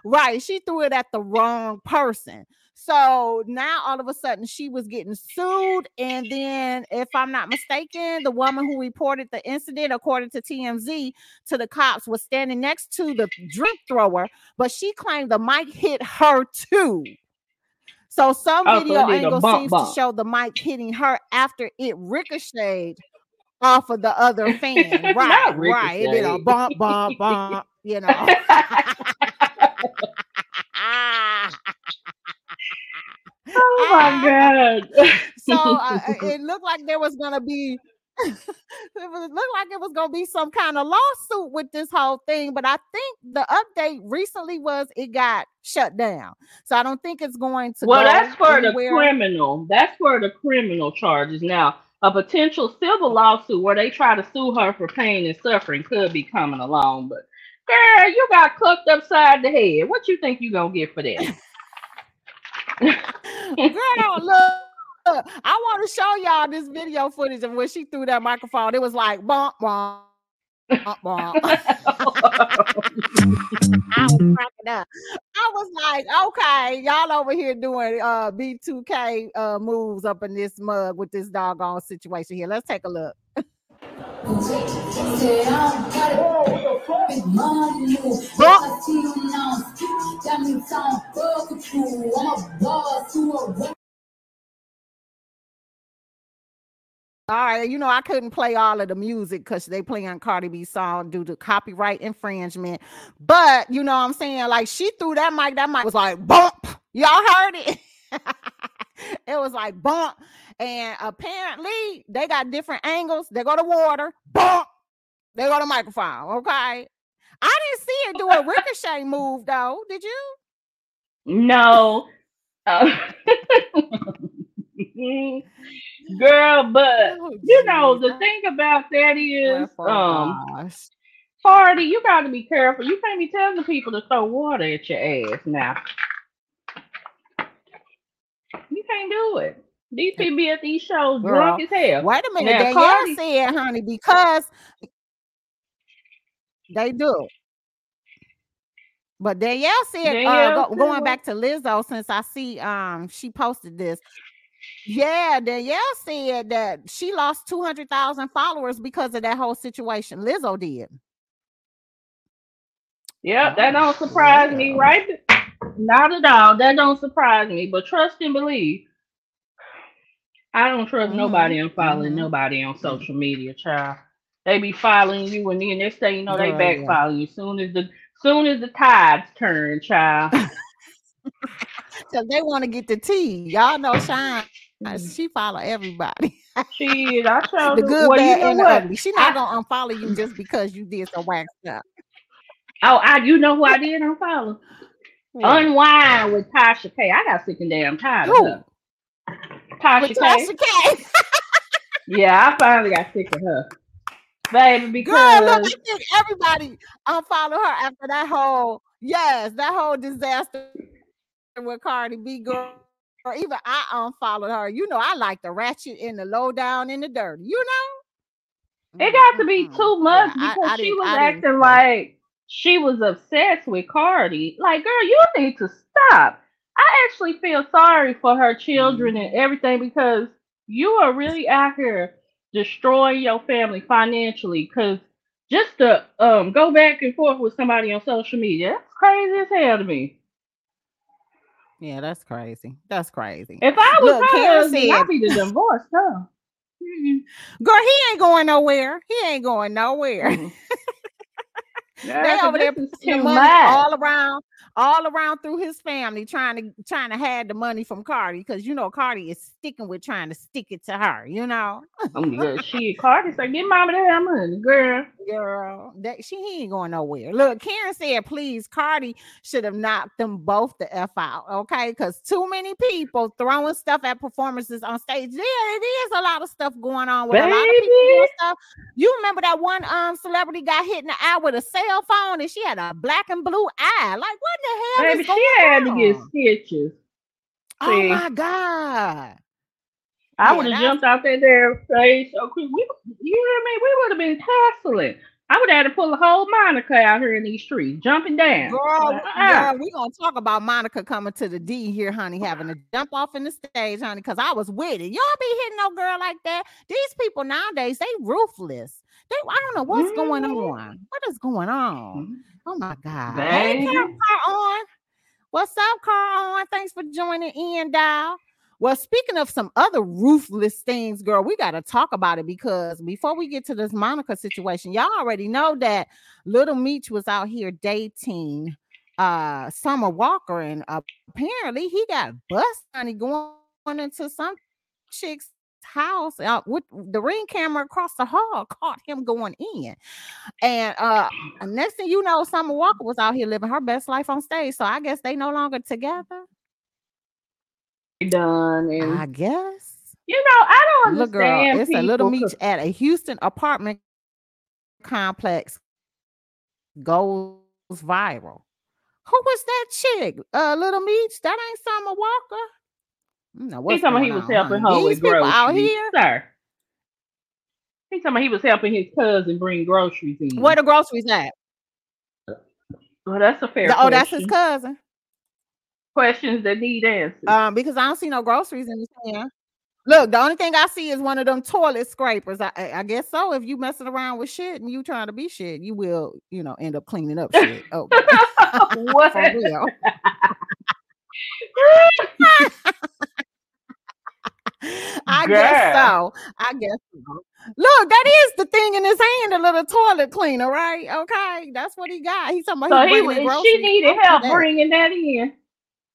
Speaker 1: right she threw it at the wrong person. So now all of a sudden she was getting sued and then if i'm not mistaken the woman who reported the incident according to tmz to the cops was standing next to the drink thrower but she claimed the mic hit her too so some
Speaker 2: Oh,
Speaker 1: video angle
Speaker 2: bump,
Speaker 1: seems
Speaker 2: bump.
Speaker 1: to show the mic hitting her after it ricocheted off of the other fan. Right, right. It did a bump, bump, bump. You know.
Speaker 2: oh my god.
Speaker 1: so uh, it looked like there was gonna be. It looked like it was gonna be some kind of lawsuit with this whole thing, but I think the update recently was it got shut down. So I don't think it's going to.
Speaker 2: well,
Speaker 1: go
Speaker 2: that's for
Speaker 1: anywhere.
Speaker 2: the criminal. That's for the criminal charges. Now, a potential civil lawsuit where they try to sue her for pain and suffering could be coming along. But girl, you got cooked upside the head. What you think you gonna get for that?
Speaker 1: Girl, look. I want to show y'all this video footage of when she threw that microphone. It was like bump, bump. I was cracking up. I was like, okay, y'all over here doing uh B2K uh moves up in this mug with this doggone situation here. Let's take a look. All right, you know I couldn't play all of the music because they playing Cardi B song due to copyright infringement. But you know what I'm saying? Like she threw that mic, that mic was like bump. Y'all heard it. it was like bump. And apparently they got different angles. They go to water, bump. They go to microphone. Okay. I didn't see it do a ricochet move though. Did you?
Speaker 2: No. Uh, girl, but
Speaker 1: Oh,
Speaker 2: you know the thing about that is, um,
Speaker 1: gosh.
Speaker 2: you got to be careful. You can't be telling the people to throw water at your ass now. You can't do it. These people be at these shows
Speaker 1: Girl,
Speaker 2: drunk as hell.
Speaker 1: Wait a minute,
Speaker 2: Now,
Speaker 1: Danielle
Speaker 2: Cardi-
Speaker 1: said, honey, because they do. But Danielle said, uh, go- going back to Lizzo, since I see um she posted this. Yeah, Danielle said that she lost 200,000 followers because of that whole situation. Lizzo did.
Speaker 2: Yep, that don't surprise me, right? Not at all. That don't surprise me. But trust and believe. I don't trust
Speaker 1: Mhm,
Speaker 2: nobody and following
Speaker 1: mhm.
Speaker 2: nobody on social media, child. They be following you, and then next thing you know, they
Speaker 1: Girl,
Speaker 2: back
Speaker 1: yeah.
Speaker 2: following you. Soon as the soon as the tides turn, child.
Speaker 1: Because they want to get the tea. Y'all know Shine. Uh, She follow everybody.
Speaker 2: Shit, I showed
Speaker 1: the good,
Speaker 2: well,
Speaker 1: bad,
Speaker 2: you know
Speaker 1: and the
Speaker 2: what?
Speaker 1: ugly. She not
Speaker 2: I-
Speaker 1: gonna unfollow you just because you did some whack stuff.
Speaker 2: Oh, I you know who I did unfollow? Unwine with Tasha K. I got sick and damn tired of her. Tasha
Speaker 1: With
Speaker 2: K.
Speaker 1: Tasha K.
Speaker 2: Yeah, I finally got sick of her, baby,
Speaker 1: Girl, look, I
Speaker 2: because
Speaker 1: think everybody unfollowed her after that whole yes, that whole disaster with Cardi B girl. Or even I unfollowed her. You know, I like the ratchet and the low down and the dirty. You know,
Speaker 2: it got to be
Speaker 1: Mm-mm-mm.
Speaker 2: too much
Speaker 1: Yeah,
Speaker 2: because
Speaker 1: I
Speaker 2: she was acting like she was obsessed with Cardi. Like, girl, you need to stop. I actually feel sorry for her children
Speaker 1: Mm-hmm.
Speaker 2: and everything because you are really out here destroying your family financially. Because just to um go back and forth with somebody on social media, that's crazy as hell to me.
Speaker 1: Yeah, that's crazy. That's crazy.
Speaker 2: If I was
Speaker 1: Look,
Speaker 2: her
Speaker 1: said-
Speaker 2: I'd be the divorce her. Mm-mm.
Speaker 1: Girl, he ain't going nowhere. He ain't going nowhere. They over there putting money
Speaker 2: much.
Speaker 1: all around, all around through his family, trying to trying to have the money from Cardi because you know Cardi is sticking with trying to stick it to her. You know,
Speaker 2: I'm good. She Cardi said, "Get mama that money, girl."
Speaker 1: Girl, that she ain't going nowhere. Look, Karen said, please, Cardi should have knocked them both the f out, okay? Because too many people throwing stuff at performances on stage. Yeah, it is a lot of stuff going on with a lot of people doing stuff. You remember that one um celebrity got hit in the eye with a cell phone and she had a black and blue eye. Like, what the hell
Speaker 2: Baby,
Speaker 1: is going
Speaker 2: she had to get stitches.
Speaker 1: Oh
Speaker 2: see.
Speaker 1: my god.
Speaker 2: I would have jumped out that there stage so quick. We, you know what I mean? We would have been tussling. I would have had to pull a whole Monica out here in these streets, jumping down.
Speaker 1: Girl,
Speaker 2: Like, uh-uh.
Speaker 1: girl, we gonna talk about Monica coming to the D here, honey, having to jump off in the stage, honey, because I was with it. Don't be hitting no girl like that. These people nowadays, they ruthless. They, I don't know what's going
Speaker 2: Mhm.
Speaker 1: on. What is going on?
Speaker 2: Mhm.
Speaker 1: Oh my God. Hey. Carl, Carl on. What's up, Carl on? Thanks for joining in, Dial. Well, speaking of some other ruthless things, girl, we got to talk about it because before we get to this Monica situation, y'all already know that Lil Meech was out here dating uh Summer Walker, and apparently he got busted honey, going into some chick's house with the ring camera across the hall caught him going in. And uh next thing you know, Summer Walker was out here living her best life on stage. So I guess they no longer together.
Speaker 2: Done. And,
Speaker 1: I guess.
Speaker 2: you know, I don't
Speaker 1: Look, girl,
Speaker 2: understand.
Speaker 1: it's a
Speaker 2: Lil
Speaker 1: Meech at a Houston apartment complex goes viral. Who was that chick? Uh, Lil Meech? That ain't Summer Walker. No,
Speaker 2: He
Speaker 1: what's
Speaker 2: talking about he was
Speaker 1: on,
Speaker 2: helping her with groceries.
Speaker 1: out here.
Speaker 2: Sir. He talking about he was helping his cousin bring groceries in.
Speaker 1: Where the groceries at?
Speaker 2: Well, that's a fair
Speaker 1: The- oh, that's his cousin.
Speaker 2: Questions that need answers.
Speaker 1: Um, because I don't see no groceries in his hand. Look, the only thing I see is one of them toilet scrapers. I, I guess so. If you messing around with shit and you trying to be shit, you will, you know, end up cleaning up shit. Oh,
Speaker 2: what?
Speaker 1: for real. I guess so. I guess so. Look, that is the thing in his hand, a little toilet cleaner, right? Okay, that's what he got. He's talking
Speaker 2: So
Speaker 1: about he
Speaker 2: he
Speaker 1: bringing
Speaker 2: was, she needed help bringing that in.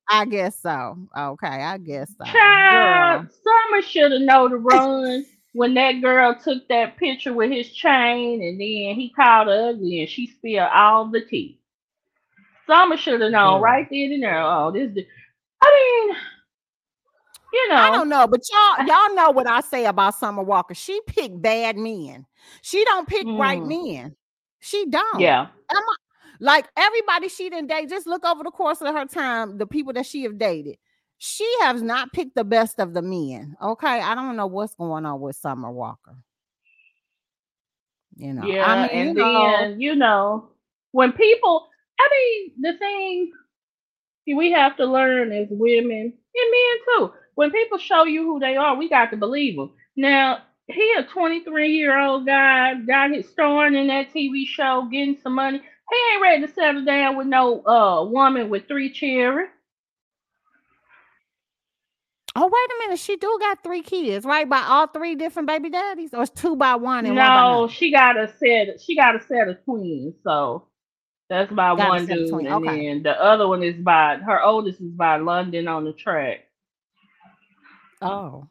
Speaker 1: I guess so. Okay, I guess so.
Speaker 2: Child, Summer should have known to run when that girl took that picture with his chain and then he called her ugly and she spilled all the tea. Summer should have known right then and there. Oh, this. the- I mean, you know.
Speaker 1: I don't know, but y'all y'all know what I say about Summer Walker. She picked bad men. She don't pick right
Speaker 2: Mm.
Speaker 1: men. She don't.
Speaker 2: Yeah.
Speaker 1: Am I- like everybody she didn't date, just look over the course of her time, the people that she have dated. She has not picked the best of the men. Okay. I don't know what's going on with Summer Walker. You know,
Speaker 2: Yeah,
Speaker 1: I mean,
Speaker 2: and
Speaker 1: you know,
Speaker 2: then you know when people, I mean, the thing we have to learn as women and men too. When people show you who they are, we got to believe them. Now he a 23 year old guy, got his starring in that TV show, getting some money. He ain't ready to settle down with no uh woman with three children.
Speaker 1: oh, wait a minute. She do got three kids, right? By all three different baby daddies, or it's two by one and one by
Speaker 2: No, she got a set. She got a set of twins. So that's by
Speaker 1: Got
Speaker 2: one dude, and
Speaker 1: okay.
Speaker 2: then the other one is by her oldest is by London on the track.
Speaker 1: Oh.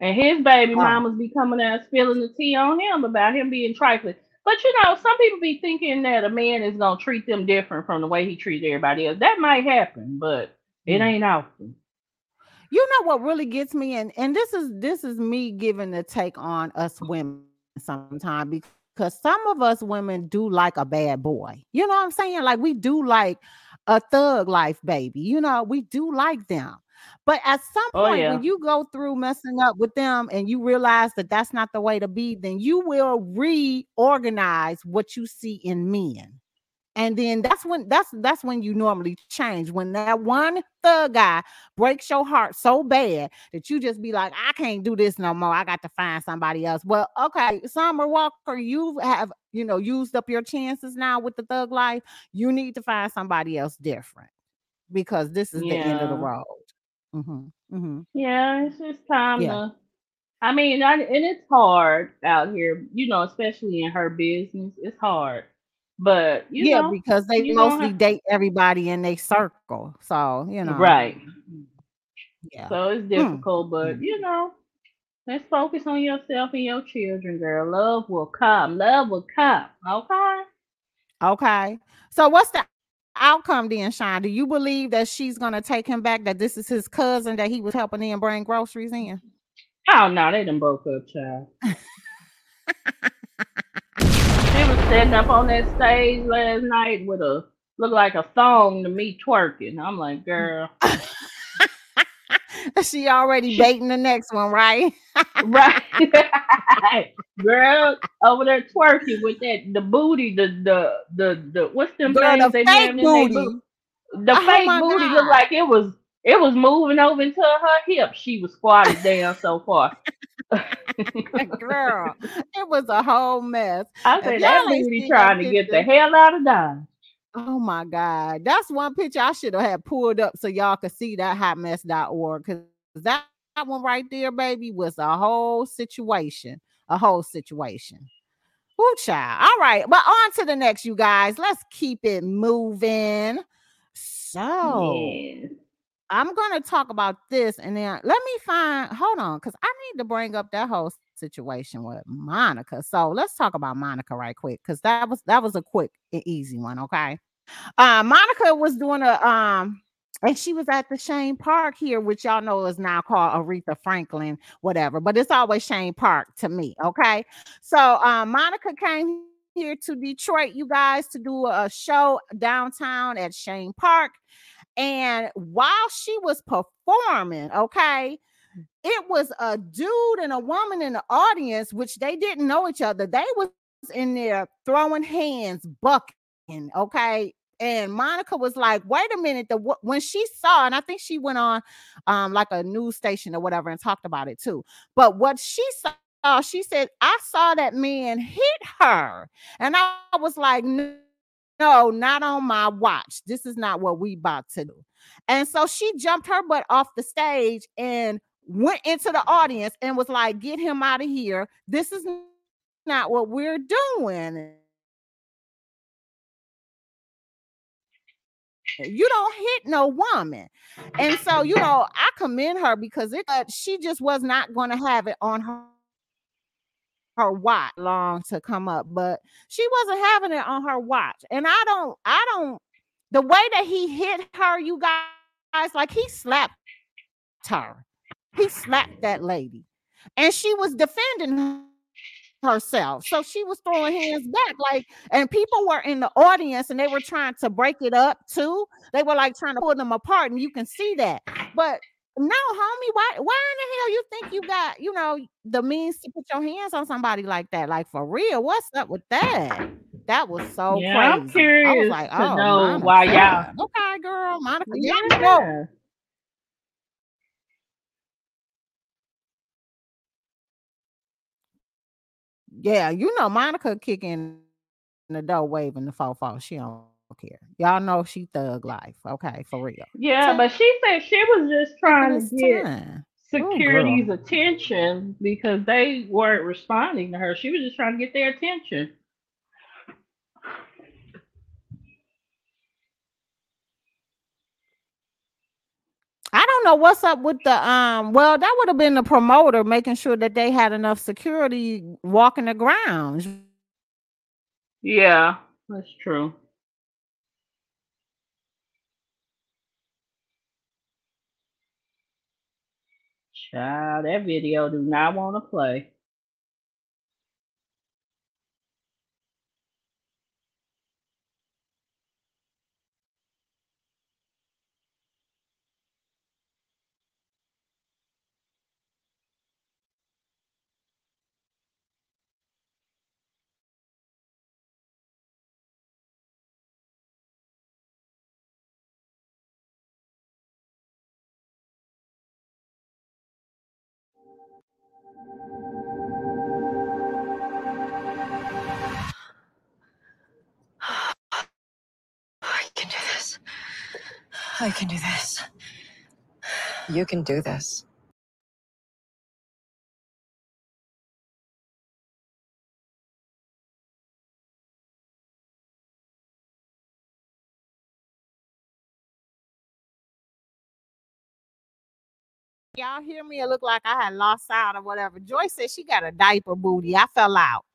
Speaker 2: And his baby
Speaker 1: Wow.
Speaker 2: mamas be coming out spilling the tea on him about him being trifling. But you know, some people be thinking that a man is gonna treat them different from the way he treats everybody else. That might happen, but it
Speaker 1: Mm.
Speaker 2: ain't often.
Speaker 1: You know what really gets me, and and this is this is me giving the take on us women sometimes because some of us women do like a bad boy. You know what I'm saying? Like we do like a thug life baby. You know, we do like them. But at some
Speaker 2: Oh
Speaker 1: point,
Speaker 2: yeah.
Speaker 1: when you go through messing up with them and you realize that that's not the way to be, then you will reorganize what you see in men. And then that's when that's that's when you normally change. When that one thug guy breaks your heart so bad that you just be like, I can't do this no more. I got to find somebody else. Well, okay, Summer Walker, you have you know used up your chances now with the thug life. You need to find somebody else different because this is the end of the road. Mhm, mhm.
Speaker 2: Yeah, it's just time
Speaker 1: Yeah.
Speaker 2: to. I mean, I, and it's hard out here, you know, especially in her business. It's hard, but you
Speaker 1: Yeah,
Speaker 2: know,
Speaker 1: because they mostly
Speaker 2: have
Speaker 1: date everybody in their circle. So, you know,
Speaker 2: right.
Speaker 1: yeah.
Speaker 2: So it's
Speaker 1: Mm,
Speaker 2: difficult, but
Speaker 1: mm.
Speaker 2: you know, let's focus on yourself and your children, girl. Love will come. Love will come. Okay.
Speaker 1: Okay. So what's the outcome then, Shawn? Do you believe that she's gonna take him back? That this is his cousin that he was helping in bring groceries in?
Speaker 2: Oh no, they done broke up, child. She was sitting up on that stage last night with a look like a thong to me twerking. I'm like, girl,
Speaker 1: she already baiting the next one, right?
Speaker 2: right, girl, over there twerking with that the booty, the the the the what's them
Speaker 1: Girl,
Speaker 2: things
Speaker 1: the
Speaker 2: they
Speaker 1: fake
Speaker 2: their
Speaker 1: booty.
Speaker 2: The
Speaker 1: Oh
Speaker 2: fake booty
Speaker 1: God.
Speaker 2: looked like it was it was moving over into her hip. She was squatted down so far.
Speaker 1: Girl, it was a whole mess.
Speaker 2: I said that booty trying to get the hell out of Dodge.
Speaker 1: Oh my God. That's one picture I should have had pulled up so y'all could see that hotmess.org because that, that one right there, baby, was a whole situation. A whole situation. Ooh, child. All right. But on to the next, you guys. Let's keep it moving. So
Speaker 2: Yeah.
Speaker 1: I'm gonna talk about this and then let me find hold on because I need to bring up that whole situation with Monica. So let's talk about Monica right quick because that was that was a quick and easy one. Okay. Uh Monica was doing a um and she was at the Chene Park here, which y'all know is now called Aretha Franklin, whatever, but it's always Chene Park to me. Okay. So um Monica came here to Detroit, you guys, to do a show downtown at Chene Park. And while she was performing, okay, it was a dude and a woman in the audience, which they didn't know each other. They was in there throwing hands, bucking, okay. And Monica was like, "Wait a minute!" The when she saw, and I think she went on, um, like a news station or whatever, and talked about it too. But what she saw, she said, "I saw that man hit her," and I was like, "No." no, not on my watch. This is not what we about to do. And so she jumped her butt off the stage and went into the audience and was like, get him out of here. This is not what we're doing. You don't hit no woman. And so, you know, I commend her because it uh, she just was not going to have it on her her watch long to come up, but she wasn't having it on her watch. And I don't, I don't, the way that he hit her, you guys, like he slapped her. He slapped that lady. And she was defending herself. So she was throwing hands back, like, and people were in the audience and they were trying to break it up too. They were like trying to pull them apart, and you can see that. But no, homie, why why in the hell you think you got, you know, the means to put your hands on somebody like that? Like for real, what's up with that? That was so
Speaker 2: Yeah, I'm
Speaker 1: crazy. I was
Speaker 2: curious
Speaker 1: like,
Speaker 2: to
Speaker 1: oh,
Speaker 2: know why y'all.
Speaker 1: Okay, girl, Monica, get it go.
Speaker 2: Yeah.
Speaker 1: You know, Monica kicking the door, waving the faux faux. She don't care. Y'all know she thug life. Okay, for real.
Speaker 2: Yeah, but she said she was just trying to get
Speaker 1: time.
Speaker 2: Security's attention because they weren't responding to her. She was just trying to get their attention.
Speaker 1: I don't know what's up with the um. Well, that would have been the promoter making sure that they had enough security walking the grounds.
Speaker 2: Yeah, that's true. Child, that video do not want to play.
Speaker 6: I can do this. You can do this.
Speaker 1: Y'all hear me? It looked like I had lost out or whatever. Joyce said she got a diaper booty. I fell out.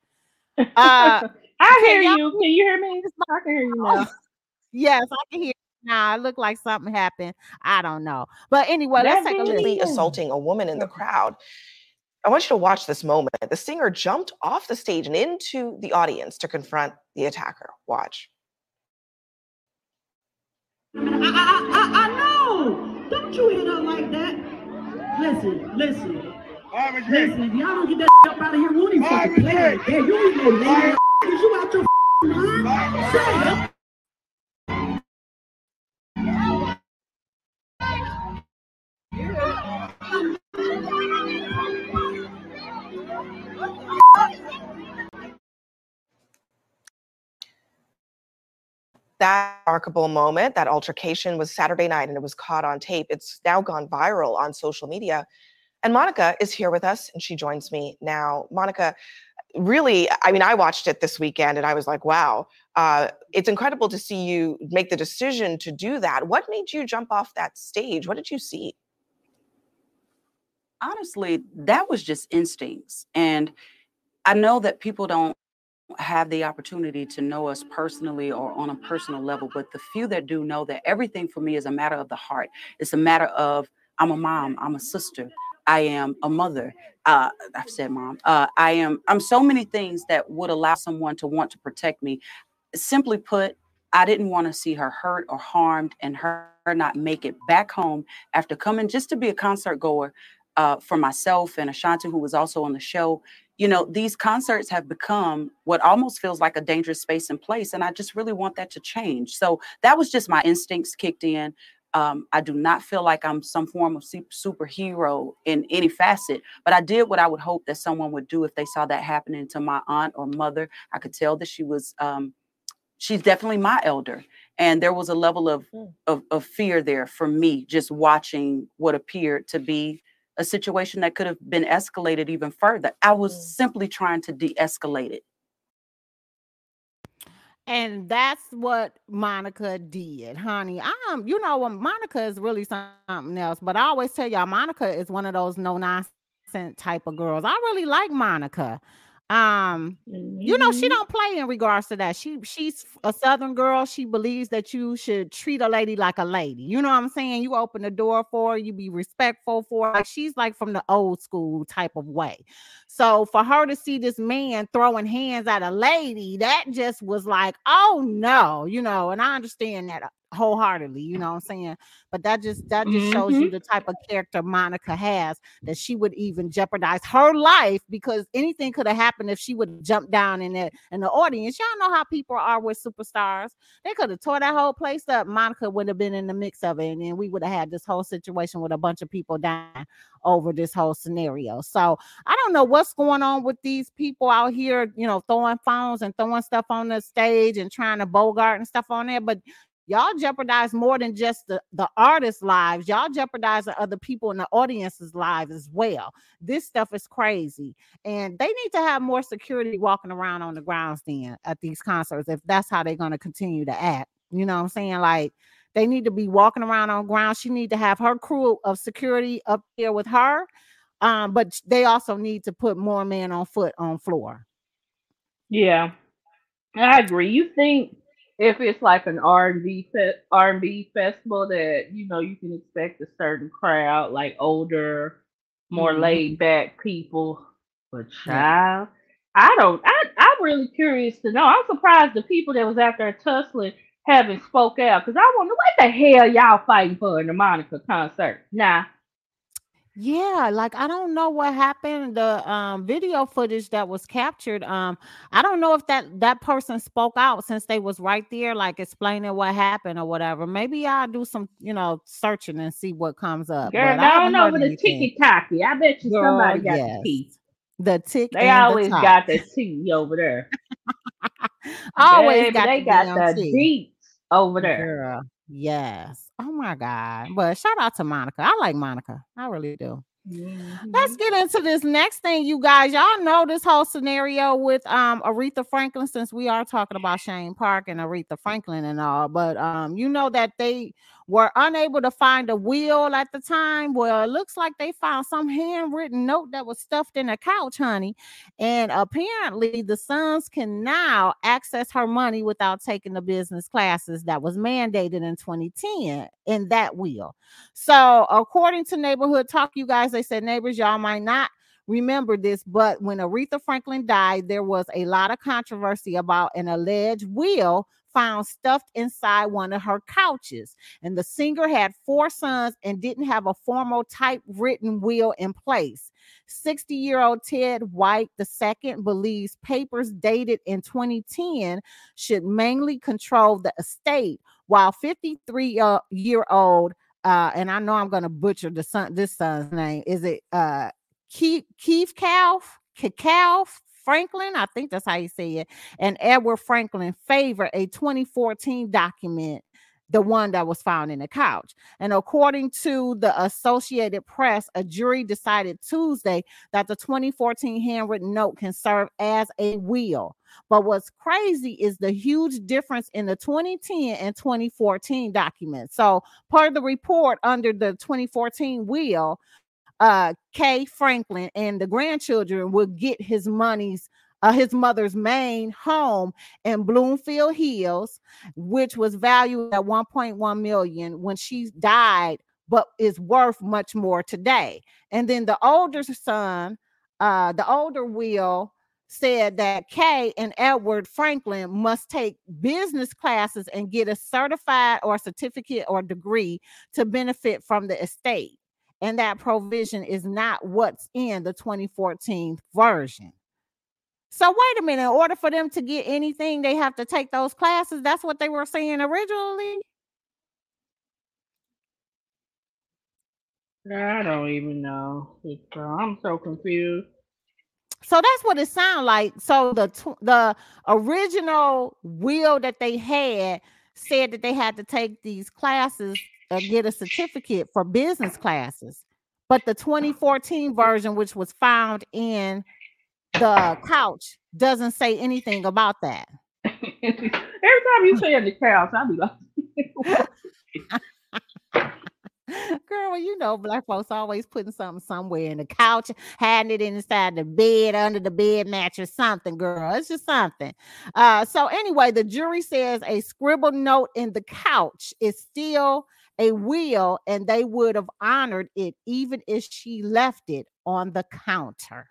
Speaker 1: Uh,
Speaker 2: I hear
Speaker 1: y'all-
Speaker 2: you. Can you hear me? I can hear you now.
Speaker 1: yes, I can hear you now. It looked like something happened. I don't know. But anyway, let's take a
Speaker 2: video-
Speaker 1: listen.
Speaker 7: allegedly assaulting a woman in the mm-hmm. crowd. I want you to watch this moment. The singer jumped off the stage and into the audience to confront the attacker. Watch.
Speaker 8: I, I, I, I know. Don't you hit her like that. Listen, listen. Listen, if y'all don't get that up out of here, we don't even fucking play like. You ain't no lady. Is you out your mind? Shut
Speaker 7: That remarkable moment, that altercation was Saturday night and it was caught on tape. It's now gone viral on social media. And Monica is here with us and she joins me now. Monica, really, I mean, I watched it this weekend and I was like, wow, uh, it's incredible to see you make the decision to do that. What made you jump off that stage? What did you see?
Speaker 9: Honestly, that was just instincts. And I know that people don't have the opportunity to know us personally or on a personal level, but the few that do know that everything for me is a matter of the heart. It's a matter of I'm a mom, I'm a sister, I am a mother. Uh, I've said mom. Uh, I am. I'm so many things that would allow someone to want to protect me. Simply put, I didn't want to see her hurt or harmed, and her not make it back home after coming just to be a concert goer uh, for myself and Ashanti, who was also on the show. You know, these concerts have become what almost feels like a dangerous space and place. And I just really want that to change. So that was just my instincts kicked in. Um, I do not feel like I'm some form of superhero in any facet, but I did what I would hope that someone would do if they saw that happening to my aunt or mother. I could tell that she was, um, she's definitely my elder. And there was a level of,
Speaker 7: Mm.
Speaker 9: of, of fear there for me just watching what appeared to be a situation that could have been escalated even further. I was
Speaker 7: Mm.
Speaker 9: simply trying to de escalate it.
Speaker 1: And that's what Monica did, honey. Um, you know, Monica is really something else. But I always tell y'all, Monica is one of those no nonsense type of girls. I really like Monica. Um, you know, she
Speaker 2: Mhm.
Speaker 1: don't play in regards to that. She she's a southern girl. She believes that you should treat a lady like a lady. You know what I'm saying? You open the door for her, you be respectful for her. Like she's like from the old school type of way. So for her to see this man throwing hands at a lady, that just was like, oh no, you know, and I understand that wholeheartedly, you know what I'm saying? But that just that just shows you mm-hmm. the type of character Monica has that she would even jeopardize her life because anything could have happened if she would jump down in the in the audience. Y'all know how people are with superstars. They could have tore that whole place up. Monica would have been in the mix of it, and then we would have had this whole situation with a bunch of people dying over this whole scenario. So I don't know what's going on with these people out here, you know, throwing phones and throwing stuff on the stage and trying to bogart and stuff on there, but y'all jeopardize more than just the, the artists' lives. Y'all jeopardize the other people in the audience's lives as well. This stuff is crazy. And they need to have more security walking around on the grounds then at these concerts if that's how they're going to continue to act. You know what I'm saying? Like they need to be walking around on ground. She need to have her crew of security up there with her. Um, but they also need to put more men on foot on floor.
Speaker 2: Yeah, I agree. You think if it's like an R and B R and B festival that you know you can expect a certain crowd, like older more
Speaker 1: Mhm.
Speaker 2: laid back people. But child, I don't. I I'm really curious to know. I'm surprised the people that was out there tussling haven't spoke out because I wonder what the hell y'all fighting for in the Monica concert. Nah,
Speaker 1: Yeah, like I don't know what happened. The um video footage that was captured, um, I don't know if that that person spoke out since they was right there, like explaining what happened or whatever. Maybe I'll do some, you know, searching and see what comes up.
Speaker 2: girl,
Speaker 1: But I don't
Speaker 2: know the ticky tacky. I bet you
Speaker 1: Girl,
Speaker 2: somebody got
Speaker 1: yes.
Speaker 2: the tea.
Speaker 1: The tick.
Speaker 2: They always
Speaker 1: the
Speaker 2: got the tea over there.
Speaker 1: Always
Speaker 2: Baby,
Speaker 1: got
Speaker 2: they
Speaker 1: the
Speaker 2: got the
Speaker 1: tea.
Speaker 2: over there.
Speaker 1: Girl, yes. Oh my God. But shout out to Monica. I like Monica. I really do.
Speaker 2: Mm-hmm.
Speaker 1: Let's get into this next thing, you guys. Y'all know this whole scenario with um Aretha Franklin, since we are talking about Chene Park and Aretha Franklin and all, but um, you know that they were unable to find a will at the time. Well, it looks like they found some handwritten note that was stuffed in a couch, honey. And apparently the sons can now access her money without taking the business classes that was mandated in 2010 in that will. So, according to Neighborhood Talk, you guys, they said neighbors, y'all might not remember this, but when Aretha Franklin died, there was a lot of controversy about an alleged will found stuffed inside one of her couches. And the singer had four sons and didn't have a formal typewritten will in place. 60 year old Ted White II believes papers dated in 2010 should mainly control the estate, while 53 uh, year old uh, and I know I'm gonna butcher the son this son's name. Is it uh Keith Keith Calf Calf Franklin? I think that's how you say it. And Edward Franklin favor a 2014 document, the one that was found in the couch. And according to the Associated Press, a jury decided Tuesday that the 2014 handwritten note can serve as a will. But what's crazy is the huge difference in the 2010 and 2014 documents. So, part of the report under the 2014 will, uh, Kay Franklin and the grandchildren would get his money's uh, his mother's main home in Bloomfield Hills, which was valued at 1.1 million when she died, but is worth much more today. And then the older son, uh, the older will said that Kay and Edward Franklin must take business classes and get a certified or certificate or degree to benefit from the estate. And that provision is not what's in the 2014 version. So wait a minute, in order for them to get anything, they have to take those classes. That's what they were saying originally.
Speaker 2: I don't even know. I'm so confused.
Speaker 1: So that's what it sounded like. So the tw- the original will that they had said that they had to take these classes and get a certificate for business classes. But the 2014 version, which was found in the couch, doesn't say anything about that.
Speaker 2: Every time you say in the couch, I be like,
Speaker 1: Girl, well, you know, black folks always putting something somewhere in the couch, hiding it inside the bed, under the bed mattress, something, girl. It's just something. Uh, so anyway, the jury says a scribbled note in the couch is still a will, and they would have honored it even if she left it on the counter.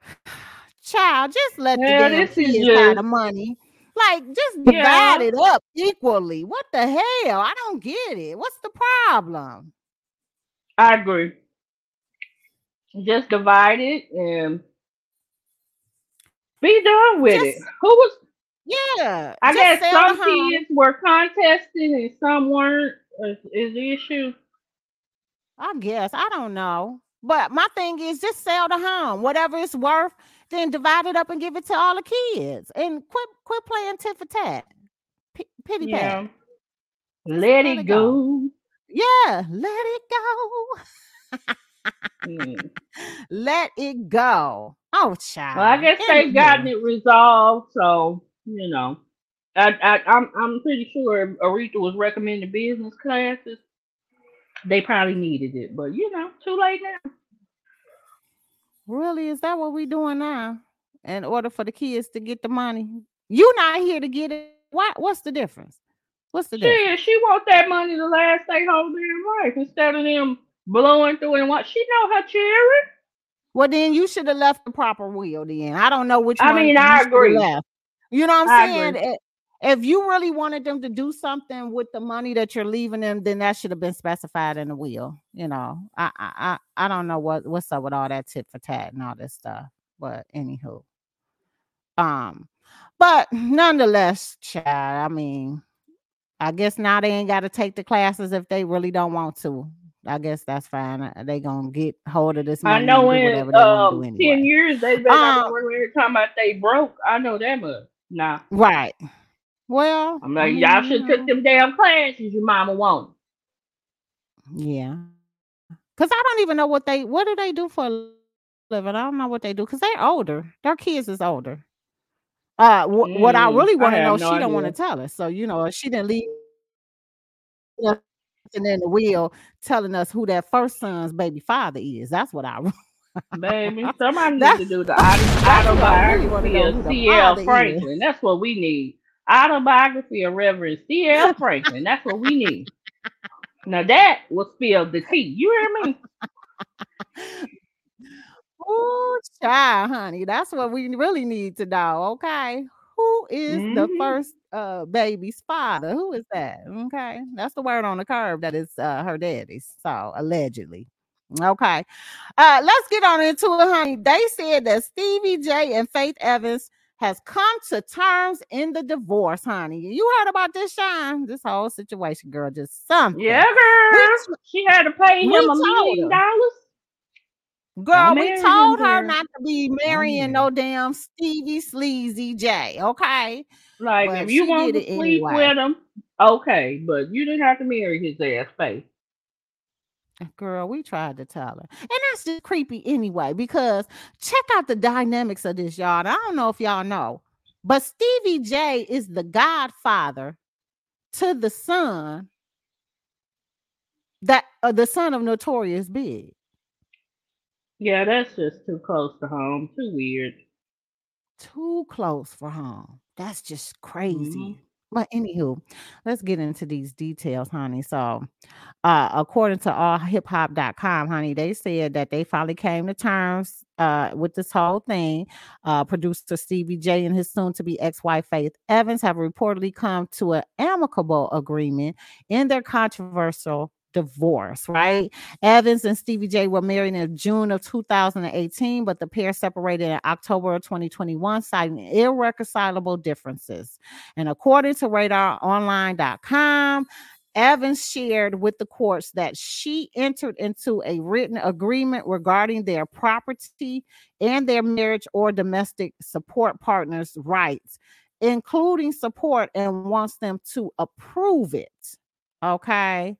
Speaker 1: Child, just let
Speaker 2: Yeah,
Speaker 1: the damn kids have the money. Like, just
Speaker 2: Yeah.
Speaker 1: divide it up equally. What the hell? I don't get it. What's the problem?
Speaker 2: I agree. Just divide it and be done with it. Who was?
Speaker 1: Yeah.
Speaker 2: I guess some kids were contesting and some weren't. Is, is the issue?
Speaker 1: I guess. I don't know. But my thing is just sell the home. Whatever it's worth, then divide it up and give it to all the kids. And quit quit playing tit for tat. P- pity
Speaker 2: Yeah.
Speaker 1: pat.
Speaker 2: Let
Speaker 1: let
Speaker 2: it
Speaker 1: go.
Speaker 2: go.
Speaker 1: Yeah, let it go.
Speaker 2: Mm.
Speaker 1: Let it go. Oh, child.
Speaker 2: Well, I guess they've gotten it resolved, so you know. I, I I'm I'm pretty sure Aretha was recommending business classes. They probably needed it, but you know, too late now.
Speaker 1: Really, is that what we're doing now? In order for the kids to get the money, you not here to get it. What? What's the difference? What's the difference?
Speaker 2: Shit, she wants that money to last their whole damn life instead of them blowing through and what she know her children.
Speaker 1: Well, then you should have left the proper will. Then I don't know which
Speaker 2: I mean, I agree.
Speaker 1: left. You know what I'm saying?
Speaker 2: agree.
Speaker 1: If you really wanted them to do something with the money that you're leaving them, then that should have been specified in the will. You know, I I I, I don't know what what's up with all that tit for tat and all this stuff. But anywho, um, but nonetheless, child. I mean, I guess now they ain't got to take the classes if they really don't want to. I guess that's fine. Uh, They gonna get hold of this money
Speaker 2: I know in um,
Speaker 1: do
Speaker 2: ten years they not
Speaker 1: Um,
Speaker 2: time about they broke. I know that much. Nah,
Speaker 1: Right. Well,
Speaker 2: I'm
Speaker 1: I
Speaker 2: like y'all should took them damn classes your mama won't.
Speaker 1: yeah. Cause I don't even know what they what do they do for a living. I don't know what they do because they're older. Their kids is older. Uh, wh- what I
Speaker 2: Mm,
Speaker 1: really want to know,
Speaker 2: have
Speaker 1: she
Speaker 2: no
Speaker 1: don't want to tell us. So you know, she didn't leave and in the will telling us who that first son's baby father is. That's what I.
Speaker 2: Baby, somebody need
Speaker 1: That's
Speaker 2: to do the auto-
Speaker 1: that's what I really want to
Speaker 2: autobiography of C.L.
Speaker 1: is.
Speaker 2: Franklin. That's what we need. Autobiography of Reverend C.L. Franklin. That's what we need. Now that will spill the tea. You hear me?
Speaker 1: Oh, child, honey, that's what we really need to know. Okay, who is the
Speaker 2: hmm
Speaker 1: first uh baby's father? Who is that? Okay, that's the word on the curve that is uh her daddy's. So allegedly. Okay, uh, let's get on into it, honey. They said that Stevie J and Faith Evans has come to terms in the divorce, honey. You heard about this, Shine? This whole situation, girl, just something.
Speaker 2: Yeah, girl.
Speaker 1: t-
Speaker 2: She had to pay him a million dollars.
Speaker 1: Girl, we told her not to be marrying no damn Stevie Sleazy J, okay?
Speaker 2: Like
Speaker 1: But
Speaker 2: if you want to sleep
Speaker 1: anyway.
Speaker 2: with him, okay, but you didn't have to marry his ass face.
Speaker 1: Girl, we tried to tell her. And that's just creepy anyway, because check out the dynamics of this, y'all. And I don't know if y'all know, but Stevie J is the godfather to the son that uh, the son of Notorious Big.
Speaker 2: Yeah, that's just too close to home. Too weird.
Speaker 1: Too close for home. That's just crazy. But anywho, let's get into these details, honey. So, uh, according to allhiphop.com, honey, they said that they finally came to terms uh, with this whole thing. Uh, producer Stevie J and his soon to be ex wife Faith Evans have reportedly come to an amicable agreement in their controversial divorce, right? Evans and Stevie J were married in June of 2018, but the pair separated in October of 2021, citing irreconcilable differences. And according to radaronline.com, Evans shared with the courts that she entered into a written agreement regarding their property and their marriage or domestic support partners' rights, including support, and wants them to approve it. Okay.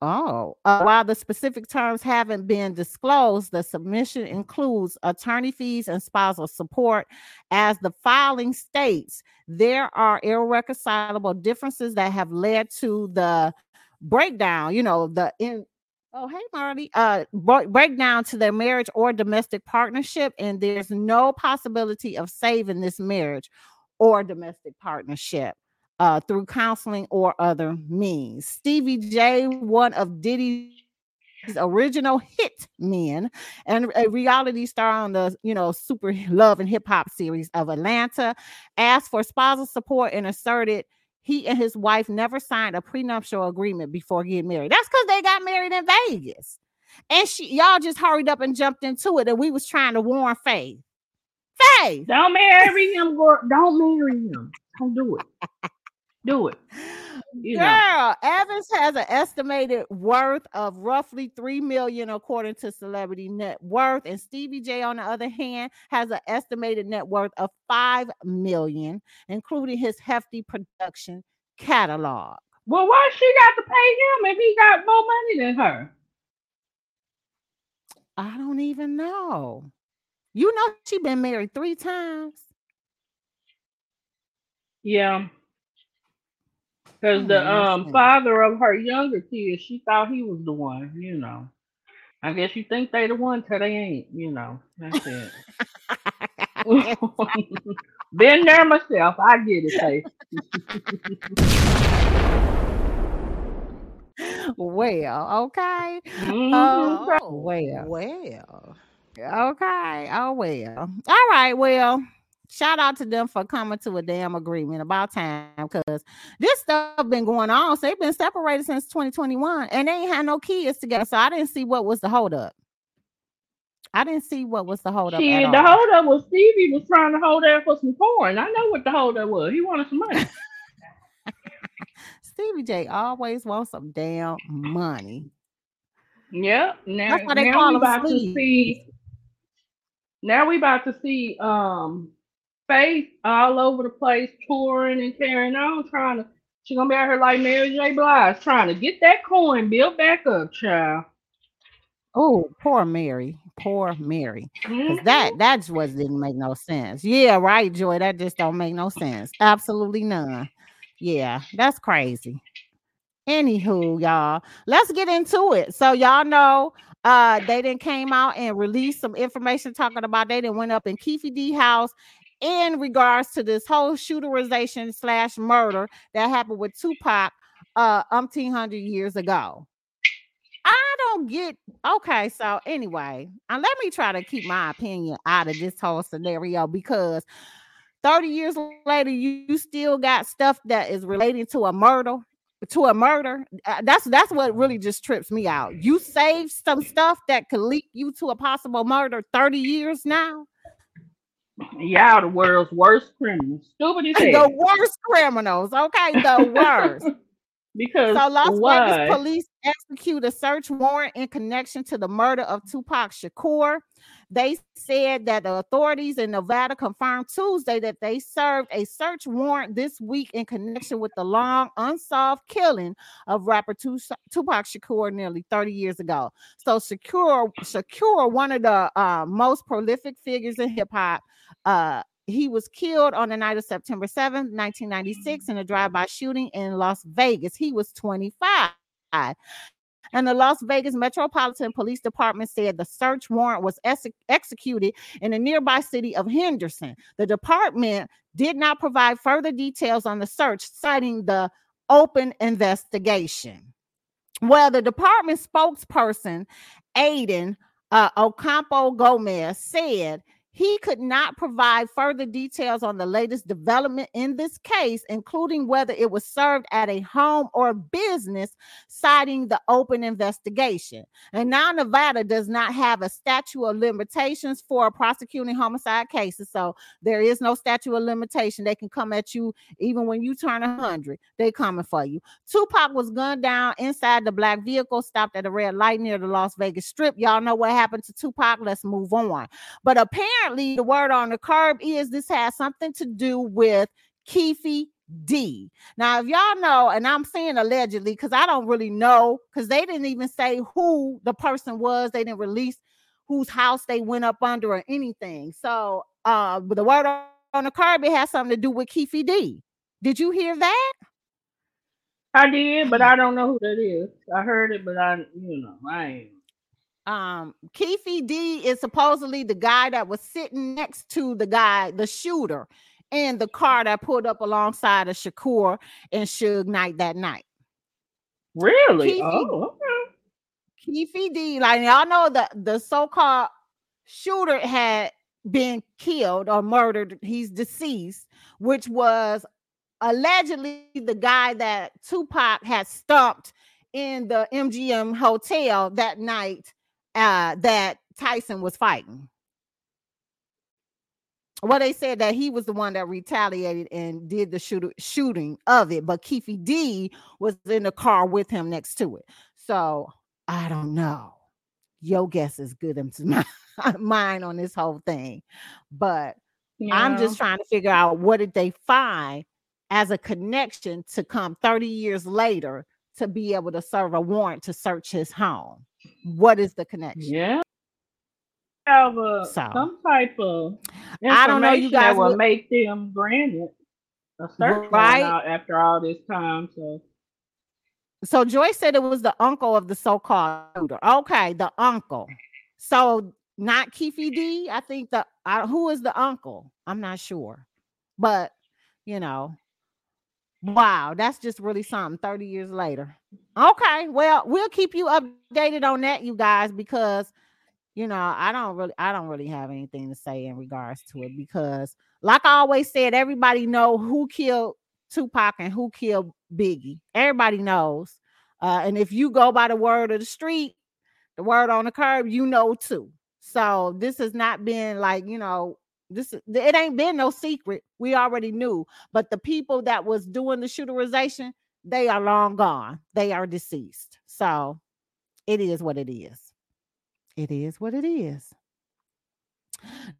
Speaker 1: Oh, uh, while the specific terms haven't been disclosed, the submission includes attorney fees and spousal support. As the filing states, there are irreconcilable differences that have led to the breakdown, you know, the in Oh, hey, Marty. Uh, breakdown to their marriage or domestic partnership, and there's no possibility of saving this marriage or domestic partnership uh, through counseling or other means. Stevie J, one of Diddy's original hit men and a reality star on the you know super love and hip hop series of Atlanta, asked for spousal support and asserted he and his wife never signed a prenuptial agreement before getting married. That's because they got married in Vegas. And she y'all just hurried up and jumped into it, and we was trying to warn Faith. Faith,
Speaker 2: Don't marry him, girl. Don't marry him. Don't do it. Do it. You know.
Speaker 1: Girl, Evans has an estimated worth of roughly three million, according to Celebrity Net Worth, and Stevie J, on the other hand, has an estimated net worth of five million, including his hefty production catalog.
Speaker 2: Well, why she got to pay him if he got more money than her?
Speaker 1: I don't even know. You know, she been married three times.
Speaker 2: Yeah. Because the um father of her younger kids, she thought he was the one, you know. I guess you think they the one till they ain't, you know. That's it. Been there myself. I get it, hey.
Speaker 1: well, okay.
Speaker 2: Mhm.
Speaker 1: Oh, well.
Speaker 10: Well,
Speaker 1: Okay. Oh well. All right. Well, shout out to them for coming to a damn agreement about time because this stuff been going on. So they've been separated since 2021 and they ain't had no kids together. So I didn't see what was the holdup. I didn't see what was the holdup. At
Speaker 2: the holdup was Stevie was trying to hold out for some porn. I know what the holdup was. He wanted some money.
Speaker 1: Stevie J always wants some damn money.
Speaker 2: Yep. Now,
Speaker 1: That's why they
Speaker 2: now
Speaker 1: call
Speaker 2: we about to see. Now we about to see um Faith all over the place touring and carrying on, trying to. She gonna be out here like Mary J. Blige, trying to get that coin built back up, child.
Speaker 1: Oh, poor Mary. Poor Mary. Because
Speaker 2: Mhm.
Speaker 1: that that's what didn't make no sense. Yeah, right, Joy. That just don't make no sense. Absolutely none. Yeah, that's crazy. Anywho, y'all, let's get into it. So y'all know uh they didn't came out and released some information talking about they didn't went up in Keefe D house in regards to this whole shooterization slash murder that happened with Tupac uh umpteen hundred years ago. I don't get okay. So anyway, and let me try to keep my opinion out of this whole scenario because 30 years later, you, you still got stuff that is relating to a murder. To a murder, Uh, that's that's what really just trips me out. You saved some stuff that could lead you to a possible murder 30 years now.
Speaker 2: Y'all the world's worst criminals. Stupid as
Speaker 1: The worst criminals, okay, the worst.
Speaker 2: Because
Speaker 1: So Las
Speaker 2: why?
Speaker 1: Vegas police execute a search warrant in connection to the murder of Tupac Shakur. They said that the authorities in Nevada confirmed Tuesday that they served a search warrant this week in connection with the long unsolved killing of rapper Tupac Shakur nearly 30 years ago. So Shakur, Shakur, one of the uh, most prolific figures in hip hop, uh, he was killed on the night of September 7th, 1996, in a drive-by shooting in Las Vegas. He was 25. And the Las Vegas Metropolitan Police Department said the search warrant was ex- executed in the nearby city of Henderson. The department did not provide further details on the search, citing the open investigation. Well, the department spokesperson, Aden uh, Ocampo Gomez, said he could not provide further details on the latest development in this case, including whether it was served at a home or business, citing the open investigation. And now Nevada does not have a statute of limitations for prosecuting homicide cases. So there is no statute of limitation. They can come at you even when you turn 100. They coming for you. Tupac was gunned down inside the black vehicle, stopped at a red light near the Las Vegas Strip. Y'all know what happened to Tupac. Let's move on. But apparently, the word on the curb is this has something to do with Keefe D. Now, if y'all know, and I'm saying allegedly because I don't really know, because they didn't even say who the person was, they didn't release whose house they went up under or anything. So, uh, the word on the curb it has something to do with Keefe D. Did you hear that?
Speaker 2: I did, but I don't know who that is. I heard it, but I, you know, I ain't.
Speaker 1: Um Keefe D is supposedly the guy that was sitting next to the guy, the shooter, in the car that pulled up alongside of Shakur and Suge Knight that night.
Speaker 2: Really?
Speaker 1: Keefe-
Speaker 2: Oh, okay.
Speaker 1: Keefe D, like y'all know the the so-called shooter had been killed or murdered. He's deceased, which was allegedly the guy that Tupac had stumped in the MGM hotel that night uh, that Tyson was fighting. Well, they said that he was the one that retaliated and did the shooter, shooting of it, but Keefe D was in the car with him next to it. So I don't know. Your guess is good as my, mine on this whole thing, but I'm just trying to figure out what did they find as a connection to come 30 years later to be able to serve a warrant to search his home. What is the connection?
Speaker 2: Yeah. Have a,
Speaker 1: So.
Speaker 2: some type of
Speaker 1: I don't know, you
Speaker 2: information
Speaker 1: guys
Speaker 2: that will
Speaker 1: would-
Speaker 2: make them granted a search warrant
Speaker 1: Right.
Speaker 2: out after all this time. So
Speaker 1: So Joyce said it was the uncle of the so-called shooter. Okay, the uncle. So not Keefe D. I think the I, who is the uncle? I'm not sure, but you know, Wow, that's just really something 30 years later. Okay, well, we'll keep you updated on that, you guys, because you know, I don't really I don't really have anything to say in regards to it because like I always said, everybody know who killed Tupac and who killed Biggie. Everybody knows. Uh, and if you go by the word of the street, the word on the curb, you know too. So this has not been like, you know, this it ain't been no secret. We already knew. But the people that was doing the shooterization, they are long gone. They are deceased. So it is what it is it is what it is.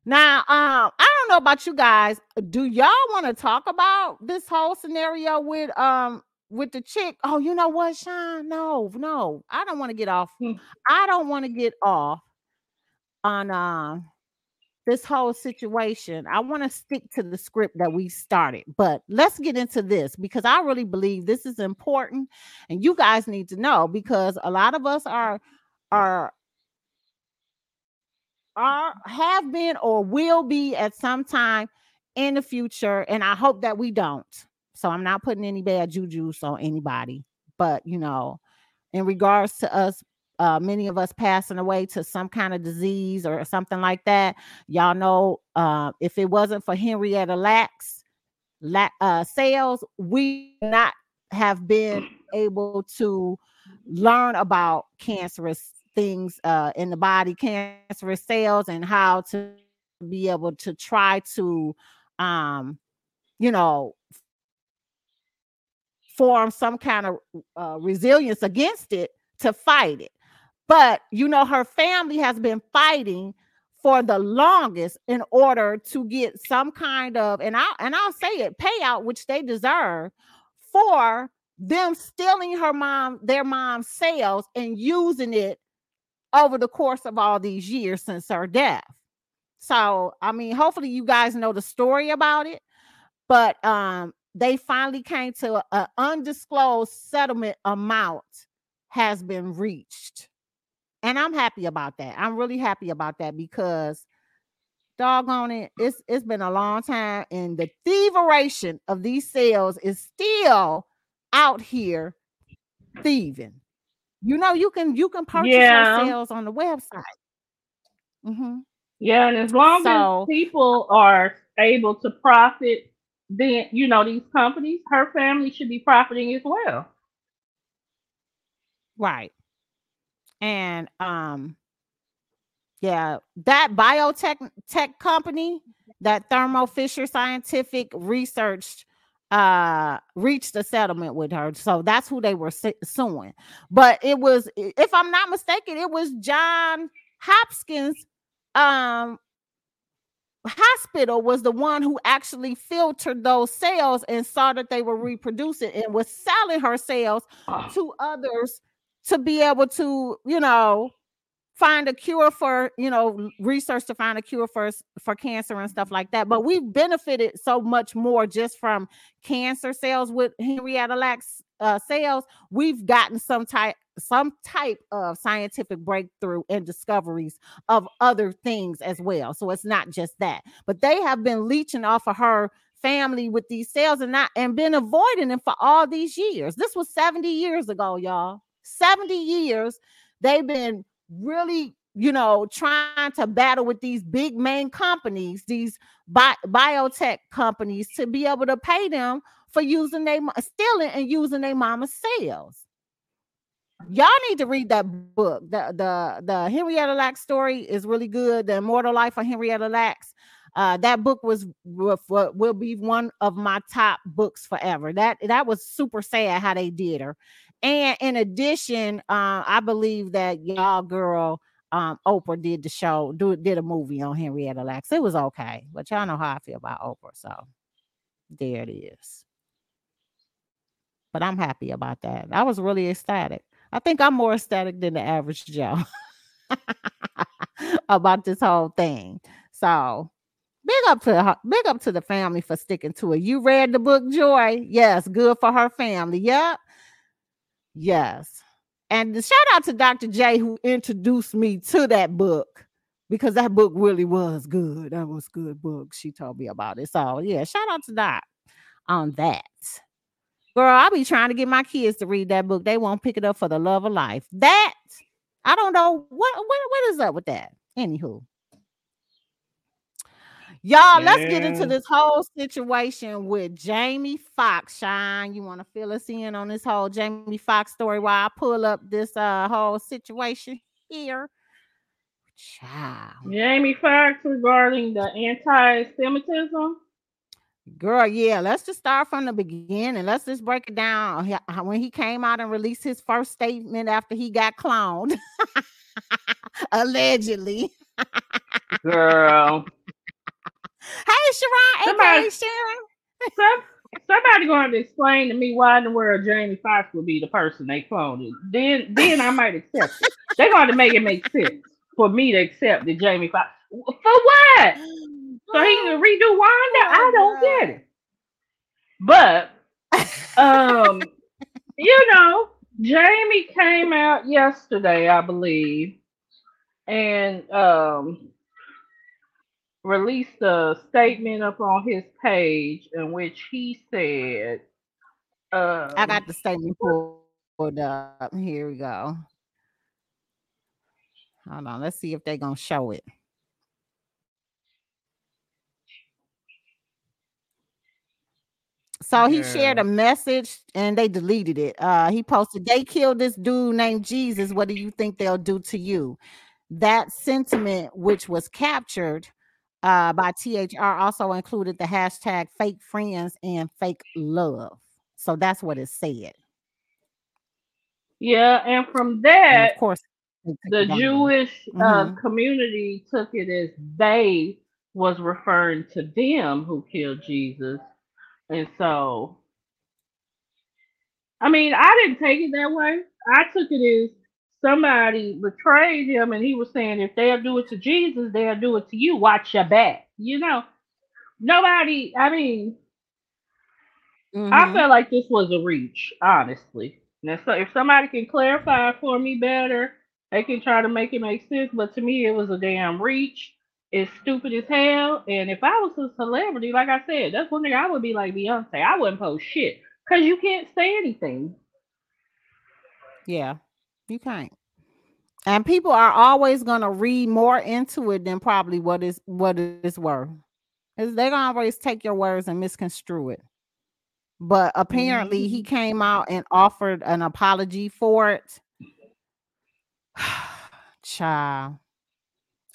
Speaker 1: Now, um, I don't know about you guys. Do y'all want to talk about this whole scenario with um with the chick? Oh, you know what, Shawn? No, no, I don't want to get off.
Speaker 2: Hmm.
Speaker 1: I don't want to get off on um this whole situation. I want to stick to the script that we started, but let's get into this because I really believe this is important and you guys need to know because a lot of us are are are have been or will be at some time in the future and i hope that we don't so i'm not putting any bad juju on anybody but you know in regards to us uh, many of us passing away to some kind of disease or something like that y'all know uh, if it wasn't for henrietta lacks la- uh, sales we not have been able to learn about cancerous things uh, in the body, cancerous cells, and how to be able to try to, um, you know, form some kind of uh, resilience against it to fight it. But you know, her family has been fighting for the longest in order to get some kind of and I and I'll say it payout which they deserve for them stealing her mom their mom's sales and using it over the course of all these years since her death. So, I mean, hopefully you guys know the story about it, but um they finally came to an undisclosed settlement amount has been reached. And I'm happy about that. I'm really happy about that because doggone it, it's it's been a long time and the thieveration of these sales is still out here thieving. You know, you can you can purchase
Speaker 2: Yeah.
Speaker 1: your sales on the website. Mm-hmm.
Speaker 2: Yeah, and as long
Speaker 1: So-
Speaker 2: as people are able to profit, then you know these companies, her family should be profiting as well.
Speaker 1: Right. And um yeah, that biotech tech company, that Thermo Fisher Scientific researched uh reached a settlement with her. So that's who they were su- suing. But it was if I'm not mistaken, it was John Hopkins um hospital was the one who actually filtered those cells and saw that they were reproducing and was selling her cells to others to be able to, you know, find a cure for, you know, research to find a cure for for cancer and stuff like that. But we've benefited so much more just from cancer cells with Henrietta Lacks uh, cells. We've gotten some type some type of scientific breakthrough and discoveries of other things as well. So it's not just that, but they have been leeching off of her family with these cells and not and been avoiding them for all these years. This was 70 years ago, y'all. 70 years they've been really you know trying to battle with these big main companies these bi- biotech companies to be able to pay them for using their stealing and using their mama's cells y'all need to read that book the the the henrietta lacks story is really good the immortal life of henrietta lacks uh, that book was will be one of my top books forever. That that was super sad how they did her. And in addition, uh, I believe that y'all girl um Oprah did the show, do did a movie on Henrietta Lacks. It was okay, but y'all know how I feel about Oprah, so there it is. But I'm happy about that. I was really ecstatic. I think I'm more ecstatic than the average Joe about this whole thing. So big up to big up to the family for sticking to it. You read the book, Joy? Yes, good for her family. Yep. Yes. And the shout out to Dr. J who introduced me to that book because that book really was good. That was good book. She told me about it. So yeah, shout out to Doc on that. Girl, I'll be trying to get my kids to read that book. They won't pick it up for the love of life. That I don't know what what what is up with that. Anywho. Y'all, let's get into this whole situation with Jamie Foxx. Shine, you want to fill us in on this whole Jamie Foxx story while I pull up this uh whole situation here? Child.
Speaker 2: Jamie Foxx regarding the anti-Semitism.
Speaker 1: Girl, yeah, let's just start from the beginning. Let's just break it down. When he came out and released his first statement after he got cloned, allegedly.
Speaker 2: Girl,
Speaker 1: Hey, Sharon,
Speaker 2: Somebody-
Speaker 1: aka Sharon.
Speaker 2: some, somebody going to explain to me why in the world Jamie Foxx would be the person they cloned. it. Then, then I might accept it. They're going to make it make sense for me to accept that Jamie Foxx. For what? So he can redo Wanda? I don't get it. But um, you know, Jamie came out yesterday, I believe, and um released a statement up on his page in which he said um,
Speaker 1: I got the statement pulled up. Here we go. Hold on. Let's see if they're gonna show it. So he shared a message and they deleted it. Uh he posted, They killed this dude named Jesus. What do you think they'll do to you? That sentiment, which was captured uh by THR, also included the hashtag fake friends and fake love. So that's what it said.
Speaker 2: yeah, and from
Speaker 1: And
Speaker 2: that
Speaker 1: of course,
Speaker 2: the. Jewish uh,
Speaker 1: Mhm.
Speaker 2: community took it as they was referring to them who killed Jesus. And so, I mean, I didn't take it that way. I took it as somebody betrayed him and he was saying, if they'll do it to Jesus, they'll do it to you. Watch your back. You know, nobody, I mean, I
Speaker 1: Mhm.
Speaker 2: felt like this was a reach, honestly. Now, so if somebody can clarify for me better, they can try to make it make sense. But to me, it was a damn reach. It's stupid as hell. And if I was a celebrity, like I said, that's one thing I would be like Beyonce. I wouldn't post shit because you can't say anything.
Speaker 1: Yeah, you can't. And people are always gonna read more into it than probably what is what it's worth. Is they're gonna always take your words and misconstrue it. But apparently he mm-hmm. came out and offered an apology for it. Child.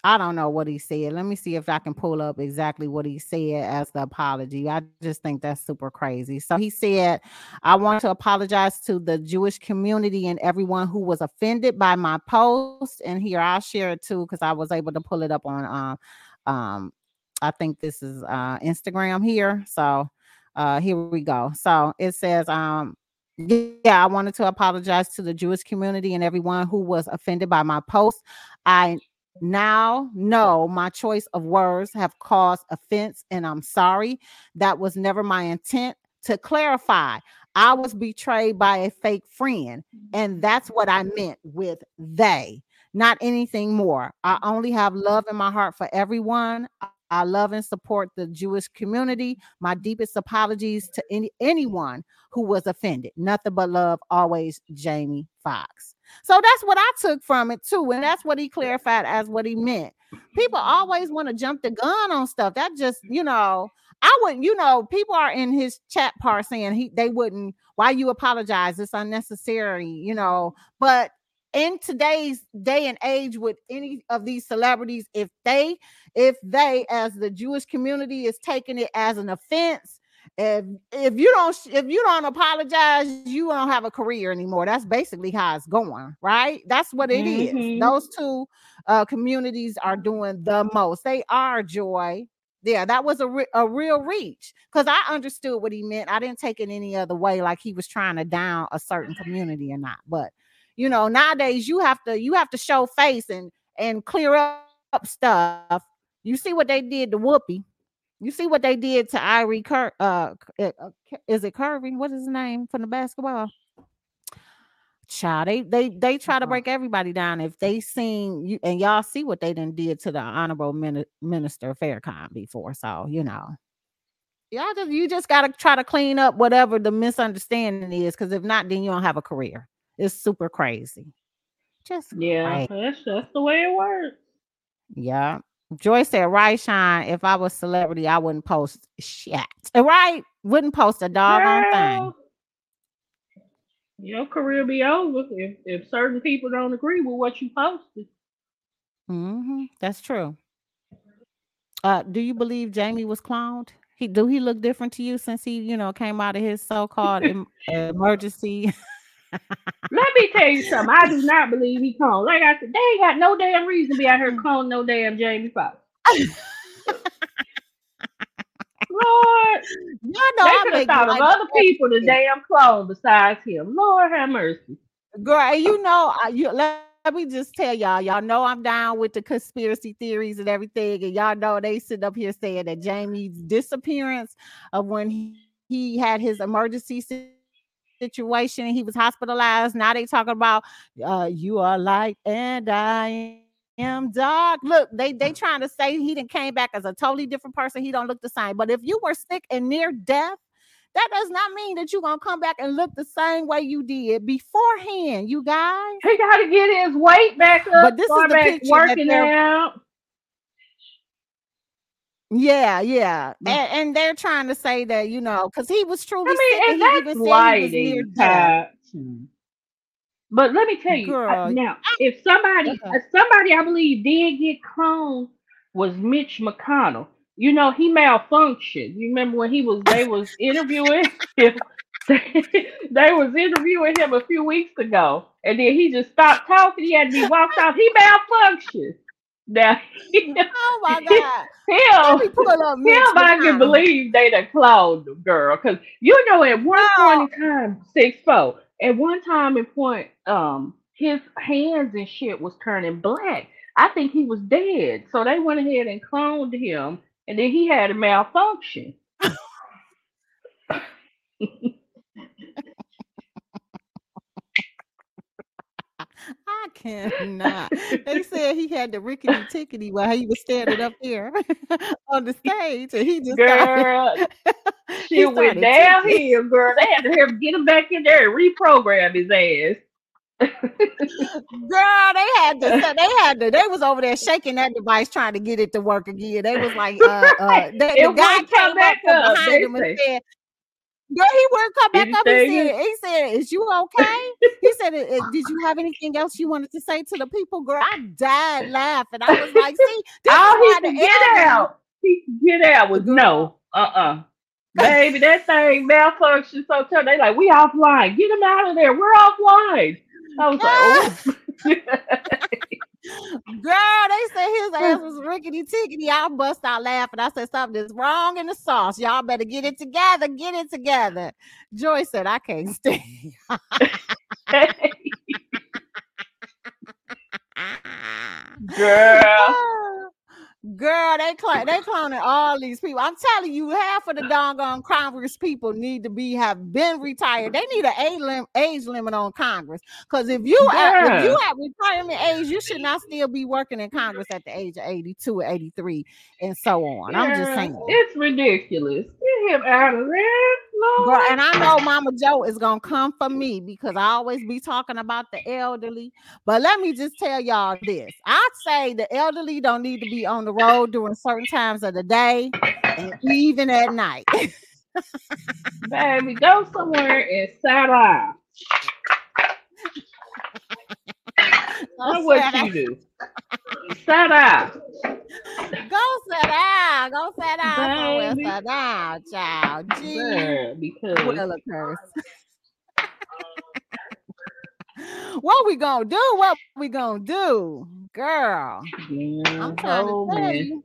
Speaker 1: I don't know what he said. Let me see if I can pull up exactly what he said as the apology. I just think that's super crazy. So he said, I want to apologize to the Jewish community and everyone who was offended by my post. And here I'll share it too because I was able to pull it up on um um I think this is uh Instagram here. So uh here we go. So it says um yeah, I wanted to apologize to the Jewish community and everyone who was offended by my post. I now know my choice of words have caused offense and I'm sorry. That was never my intent. To clarify, I was betrayed by a fake friend, and mm-hmm. that's what I meant with they, not anything more. I only have love in my heart for everyone. I- I love and support the Jewish community. My deepest apologies to any anyone who was offended. Nothing but love, always Jamie Foxx. So that's what I took from it too, and that's what he clarified as what he meant. People mm-hmm. always want to jump the gun on stuff. That just, you know, I wouldn't, you know, people are in his chat part saying he they wouldn't. Why you apologize? It's unnecessary, you know. But in today's day and age, with any of these celebrities, if they, if they, as the Jewish community, is taking it as an offense, if if you don't if you don't apologize, you don't have a career anymore. That's basically how it's going, right? That's what it is.
Speaker 2: Mhm.
Speaker 1: Those two uh communities are doing the most. They are joy. Yeah, that was a, re- a real reach because I understood what he meant. I didn't take it any other way, like he was trying to down a certain community or not. But you know, nowadays you have to you have to show face and and clear up, up stuff. You see what they did to Whoopi. You see what they did to Irie Cur- uh, K- uh, is it Curry? What is his name from the basketball? Child, they they they try to break everybody down. If they seen you and y'all see what they done did to the honorable minister Farrakhan before, so you know. y'all just you just gotta try to clean up whatever the misunderstanding is, because if not, then you don't have a career. It's super crazy. Just
Speaker 2: Yeah,
Speaker 1: crazy.
Speaker 2: that's that's the way it works.
Speaker 1: Yeah. Joy said, right, Shine. If I was celebrity, I wouldn't post shit. Right? Wouldn't post a doggone thing.
Speaker 2: Your career be over if, if certain people don't agree with what you posted.
Speaker 1: hmm That's true. Uh, do you believe Jamie was cloned? He do he look different to you since he, you know, came out of his so-called em- emergency?
Speaker 2: Let me tell you something. I do not believe he cloned. Like I said, they ain't got no damn reason to be out here cloning no damn Jamie Foxx. Lord,
Speaker 1: Y'all know
Speaker 2: they could have thought of other people to damn clone besides him. Lord have mercy.
Speaker 1: Girl, you know, I- you let, me just tell y'all, y'all know I'm down with the conspiracy theories and everything, and y'all know they sit up here saying that Jamie's disappearance of when he, he had his emergency situation and he was hospitalized. Now they talking about uh, you are light and I am dark. Look, they they trying to say he didn't came back as a totally different person. He don't look the same. But if you were sick and near death that does not mean that you're gonna come back and look the same way you did beforehand, you guys.
Speaker 2: He got to get his weight back up.
Speaker 1: But this is the picture
Speaker 2: working out.
Speaker 1: Yeah, yeah. And, and they're trying to say that, you know, because he was truly
Speaker 2: I mean,
Speaker 1: and
Speaker 2: and that's
Speaker 1: even he was
Speaker 2: lighting. Todd. But let me tell you uh,
Speaker 1: Girl,
Speaker 2: now, if somebody,
Speaker 1: Uh-huh.
Speaker 2: uh, somebody I believe did get cloned was Mitch McConnell. You know, he malfunctioned. You remember when he was they was interviewing him. they was interviewing him a few weeks ago, and then he just stopped talking. He had to be walked out. He malfunctioned. Now,
Speaker 1: Oh my God. Let me
Speaker 2: him,
Speaker 1: pull up Mitch
Speaker 2: him, I can believe they done cloned the girl. Cause you know, at one
Speaker 1: No.
Speaker 2: point in time, six four. At one time in point, um, his hands and shit was turning black. I think he was dead. So they went ahead and cloned him, and then he had a malfunction.
Speaker 1: I cannot. They said he had the rickety tickety while he was standing up there on the stage, and he just
Speaker 2: Girl,
Speaker 1: started, he
Speaker 2: went downhill, girl. They had to have get him back in there and reprogram his ass.
Speaker 1: Girl, they had to. They had to. They was over there shaking that device, trying to get it to work again. They was like, uh, uh, the, the guy came up
Speaker 2: back
Speaker 1: from
Speaker 2: up,
Speaker 1: behind
Speaker 2: they
Speaker 1: him and said, "Girl, he wouldn't come back up." He
Speaker 2: say
Speaker 1: said, "He said, is you okay?" He said, "Uh, uh, "Did you have anything else you wanted to say to the people?" Girl, I died laughing. I was like, "See, this is
Speaker 2: he get out, he could get out was no, uh, uh Baby, that thing malfunctioned so tough. They like, we offline. Get him out of there. We're offline. I was like, oh.
Speaker 1: Girl, they said his ass was rickety tickety. I bust out laughing. I said something is wrong in the sauce. Y'all better get it together. Get it together. Joy said, I can't stay.
Speaker 2: Girl. Ah.
Speaker 1: Girl, they cl- they cloning all these people. I'm telling you, half of the doggone Congress people need to be have been retired. They need an age, lim- age limit on Congress. Because if you at, if you at retirement age, you should not still be working in Congress at the age of 82 or 83 and so on. I'm just saying.
Speaker 2: It's ridiculous. Get him out of there. Lord.
Speaker 1: Girl, and I know Mama Joe is gonna come for me because I always be talking about the elderly. But let me just tell y'all this: I'd say the elderly don't need to be on the road during certain times of the day and even at night.
Speaker 2: Baby, go somewhere and sat down. That's what you do. Sat down.
Speaker 1: Go sit down. Go sit down
Speaker 2: Go.
Speaker 1: Sit down, child. Gee,
Speaker 2: Girl, because
Speaker 1: will occurs. what we gonna do? What we gonna do, girl?
Speaker 2: yeah,
Speaker 1: I'm trying
Speaker 2: oh,
Speaker 1: to tell
Speaker 2: man.
Speaker 1: you.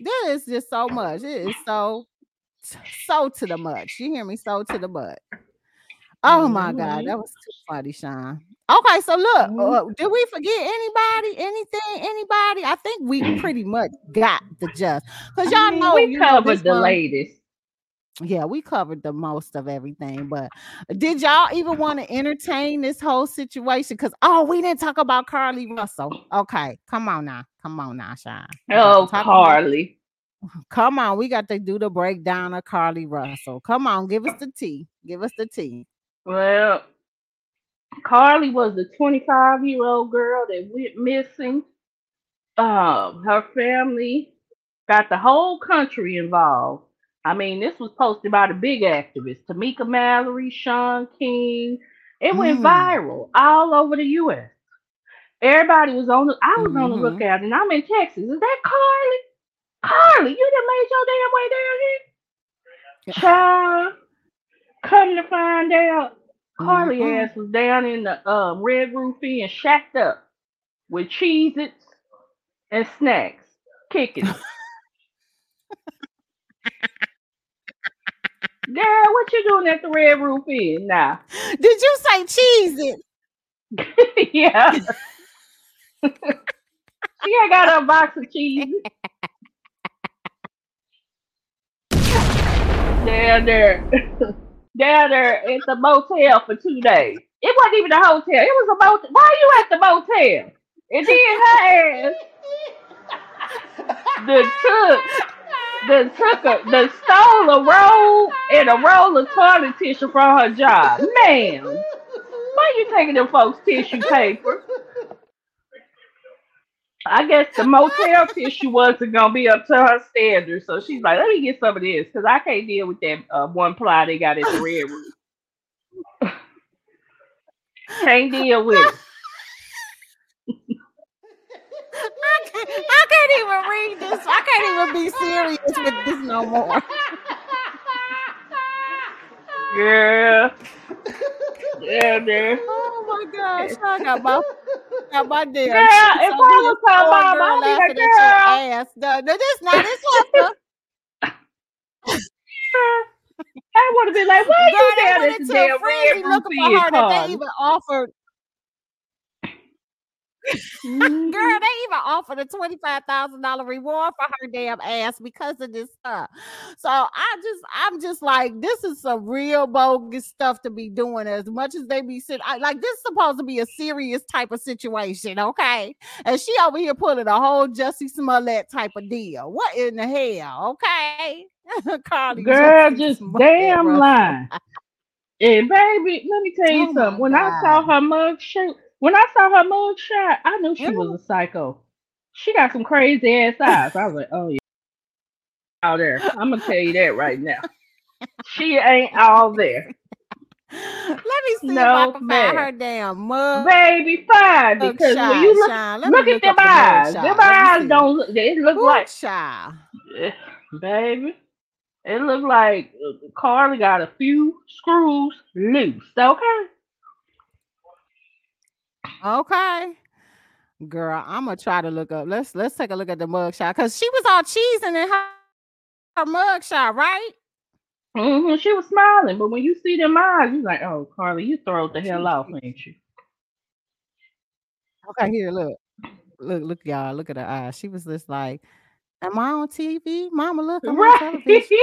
Speaker 1: This is just so much. It is so so to the much. You hear me? So to the butt. Oh my God,
Speaker 2: Mhm.
Speaker 1: that was too funny, Shawn. Okay, so look,
Speaker 2: Mhm.
Speaker 1: uh, did we forget anybody? Anything? Anybody? I think we pretty much got the just because y'all
Speaker 2: mean,
Speaker 1: know
Speaker 2: we
Speaker 1: know,
Speaker 2: covered
Speaker 1: this
Speaker 2: the latest.
Speaker 1: yeah, we covered the most of everything. But did y'all even want to entertain this whole situation? Because oh, we didn't talk about Carlie Russell. Okay, come on now, come on now, Shawn. We got to
Speaker 2: Oh,
Speaker 1: talk about-
Speaker 2: Carlie.
Speaker 1: Come on, we got to do the breakdown of Carlie Russell. Come on, give us the tea. Give us the tea.
Speaker 2: Well, Carlie was the 25 year old girl that went missing. Um, her family got the whole country involved. I mean, this was posted by the big activists, Tamika Mallory, Shaun King. It went
Speaker 1: Mm.
Speaker 2: viral all over the U.S. Everybody was on the. I was on the
Speaker 1: Mhm.
Speaker 2: lookout, and I'm in Texas. Is that Carlie? Carlie, you done made your damn way down here. Child, come to find out, Carlie
Speaker 1: Mhm.
Speaker 2: ass was down in the um, Red Roof Inn, shacked up with Cheez Its and snacks, kicking. Girl, what you doing at the Red Roof Inn now?
Speaker 1: Did you say cheese it?
Speaker 2: yeah. she ain't got a box of cheese. down there, down there at the motel for two days. It wasn't even a hotel. It was a motel. Why are you at the motel? And then her ass the took the took a the stole a roll and a roll of toilet tissue from her job. Ma'am, why you taking them folks tissue paper? I guess the motel tissue wasn't gonna be up to her standards, so she's like, "Let me get some of this because I can't deal with that uh, one ply they got in the red room. can't deal with it."
Speaker 1: I can't, I can't even read this. I can't even be serious with this no more.
Speaker 2: Girl, yeah, there.
Speaker 1: Oh my gosh, I got my got my damn.
Speaker 2: Girl, if I was her
Speaker 1: poor
Speaker 2: mama,
Speaker 1: girl
Speaker 2: I'd be like,
Speaker 1: at your
Speaker 2: "Girl."
Speaker 1: ass. No, no, this not this Hester.
Speaker 2: I would have been like, "Why
Speaker 1: are
Speaker 2: you
Speaker 1: went
Speaker 2: at damn red
Speaker 1: looking for her that they even offered. Girl, they even offered a twenty-five thousand dollar reward for her damn ass because of this stuff. So I just, I'm just like, this is some real bogus stuff to be doing. As much as they be sitting, I, like this is supposed to be a serious type of situation, okay? And she over here pulling a whole Jussie Smollett type of deal. What in the hell? Okay, Carlie,
Speaker 2: Girl,
Speaker 1: Jussie
Speaker 2: just
Speaker 1: Smollett,
Speaker 2: damn lying. And baby, let me tell you
Speaker 1: Oh
Speaker 2: something. When I saw her mug shot, when I saw her mug shot, I knew she was a psycho. She got some crazy ass eyes. I was like, oh yeah, out there. I'm gonna tell you that right now. She ain't all there,
Speaker 1: Let me see if I can find her damn mug.
Speaker 2: baby. Fine, because when you look, look at them
Speaker 1: up
Speaker 2: eyes.
Speaker 1: mugshot.
Speaker 2: Them eyes don't look. They look like
Speaker 1: Child.
Speaker 2: Eh, baby. It looked like uh, Carlie got a few screws loose. Okay.
Speaker 1: Okay. Girl, I'm gonna try to look up. Let's let's take a look at the mugshot because she was all cheesing in her, her mugshot, right?
Speaker 2: Mm-hmm. She was smiling, but when you see them eyes, you're like, "Oh, Carlie, you throw the hell off, ain't you?"
Speaker 1: Okay, here, look, look, look, y'all, look at her eyes. She was just like, "Am I on TV, Mama? Look, I'm on
Speaker 2: Right.
Speaker 1: television.